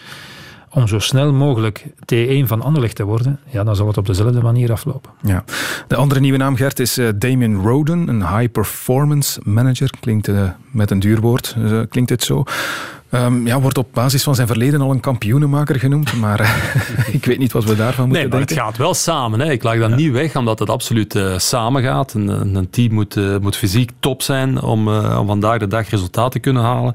om zo snel mogelijk T1 van Anderlecht te worden, ja, dan zal het op dezelfde manier aflopen. Ja. De andere nieuwe naam, Gert, is uh, Damien Roden, een high performance manager. Klinkt uh, met een duur woord, uh, klinkt het zo. Um, ja, wordt op basis van zijn verleden al een kampioenenmaker genoemd, maar ik weet niet wat we daarvan moeten nee, maar het gaat wel samen. Hè. Ik lag dat niet weg, omdat het absoluut uh, samen gaat. Een, een team moet, uh, moet fysiek top zijn om, uh, om vandaag de dag resultaten te kunnen halen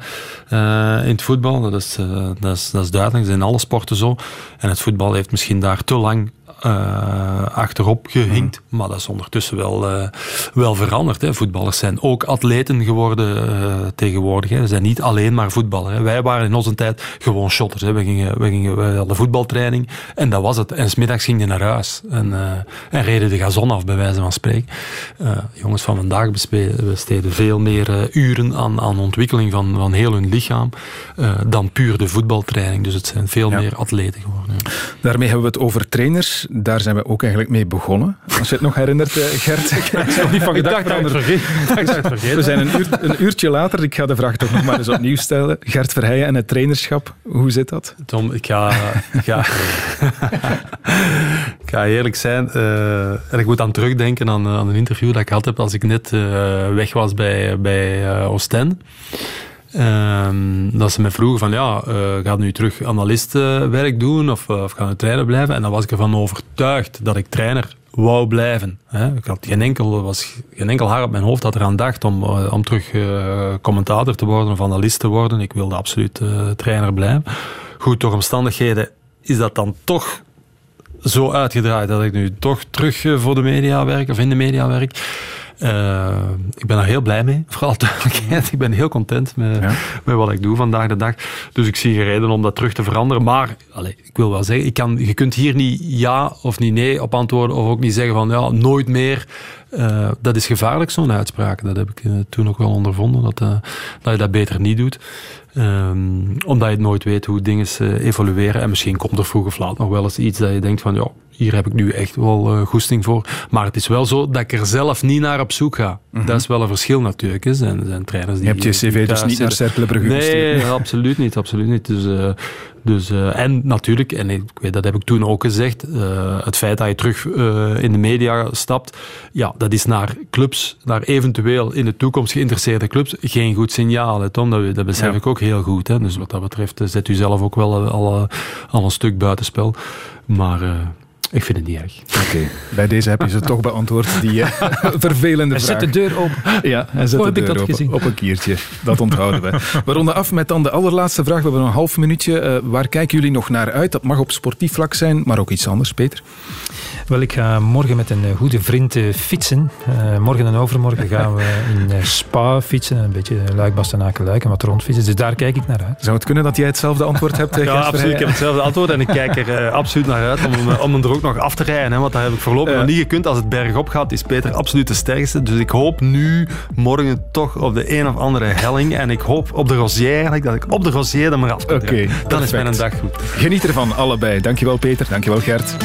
in het voetbal. Dat is, dat, is, dat is duidelijk, dat is in alle sporten zo. En het voetbal heeft misschien daar te lang uh, achterop gehinkt. Mhm. Maar dat is ondertussen wel, uh, wel veranderd. Hè. Voetballers zijn ook atleten geworden uh, tegenwoordig. Hè. Ze zijn niet alleen maar voetballer. Hè. Wij waren in onze tijd gewoon shotters. Hè. We, gingen, we, gingen, we hadden voetbaltraining en dat was het. En smiddags ging je naar huis en, en reden de gazon af, bij wijze van spreken. jongens van vandaag besteden veel meer uren aan, aan ontwikkeling van, van heel hun lichaam dan puur de voetbaltraining. Dus het zijn veel meer atleten geworden. Daarmee hebben we het over trainers daar zijn we ook eigenlijk mee begonnen. Als je het nog herinnert, eh, Gert. ik heb niet van gedacht vergeten. We zijn een, uur, een, uurtje later. Ik ga de vraag toch nog maar eens opnieuw stellen. Gert Verheijen en het trainerschap, hoe zit dat? Tom, ik ga, ik ga, ik ga eerlijk zijn. Uh, en ik moet aan terugdenken aan, aan een interview dat ik had heb als ik net uh, weg was bij, bij uh, Oostende. Um, dat ze me vroegen van ja, uh, gaat nu terug analistenwerk doen of, uh, of gaan trainer blijven? En dan was ik ervan overtuigd dat ik trainer wou blijven. Hè. Ik had geen enkel, was geen enkel haar op mijn hoofd dat eraan dacht om, uh, om terug commentator te worden of analist te worden. Ik wilde absoluut trainer blijven. Goed, door omstandigheden is dat dan toch zo uitgedraaid dat ik nu toch terug voor de media werk of in de media werk. Uh, ik ben daar heel blij mee, vooral duidelijkheid. Ik ben heel content met, met wat ik doe vandaag de dag. Dus ik zie geen reden om dat terug te veranderen. Maar allez, ik wil wel zeggen, ik kan, je kunt hier niet ja of niet nee op antwoorden. Of ook niet zeggen van ja, nooit meer. Uh, dat is gevaarlijk, zo'n uitspraak. Dat heb ik uh, toen ook wel ondervonden, dat, dat je dat beter niet doet. Um, omdat je nooit weet hoe dingen evolueren. En misschien komt er vroeg of laat nog wel eens iets dat je denkt van ja, hier heb ik nu echt wel uh, goesting voor. Maar het is wel zo dat ik er zelf niet naar op zoek ga. Mhm. Dat is wel een verschil natuurlijk. Hè. Zijn, zijn trainers die je hebt je cv dus niet naar Cerkelenbrugge Nee, nee absoluut niet. Absoluut niet. Dus, uh, dus, uh, en natuurlijk, en ik weet, dat heb ik toen ook gezegd, het feit dat je terug in de media stapt, ja, dat is naar clubs, naar eventueel in de toekomst geïnteresseerde clubs, geen goed signaal. Hè, Tom, dat, dat besef ik ook heel goed. Hè. Dus wat dat betreft zet u zelf ook wel al, al een stuk buitenspel. Maar Ik vind het niet erg. Oké, bij deze heb je ze toch beantwoord, die uh, vervelende Hij vraag. zet de deur open. Ja, hij zet Oh, de heb ik deur dat gezien? op een kiertje. Dat onthouden we. We ronden af met dan de allerlaatste vraag. We hebben een half minuutje. Eh, waar kijken jullie nog naar uit? Dat mag op sportief vlak zijn, maar ook iets anders, Peter. Wel, ik ga morgen met een eh, goede vriend eh, fietsen. Eh, morgen en overmorgen gaan we in Spa fietsen. Een beetje luik bastenaken luik en wat rondfietsen. Dus daar kijk ik naar uit. Zou het kunnen dat jij hetzelfde antwoord hebt? Ja, absoluut. Ik heb hetzelfde antwoord en ik kijk er eh, absoluut naar uit om, hem- om hem er ook nog af te rijden. Hè, want dat heb ik voorlopig Ja. nog niet gekund. Als het bergop gaat, is Peter absoluut de sterkste. Dus ik hoop nu morgen toch op de een of andere helling. En ik hoop op de Rosier eigenlijk, dat ik op de Rosier er maar af kan Oké. Dan is mijn dag goed. Geniet ervan, allebei. Dankjewel Peter, dankjewel Gert.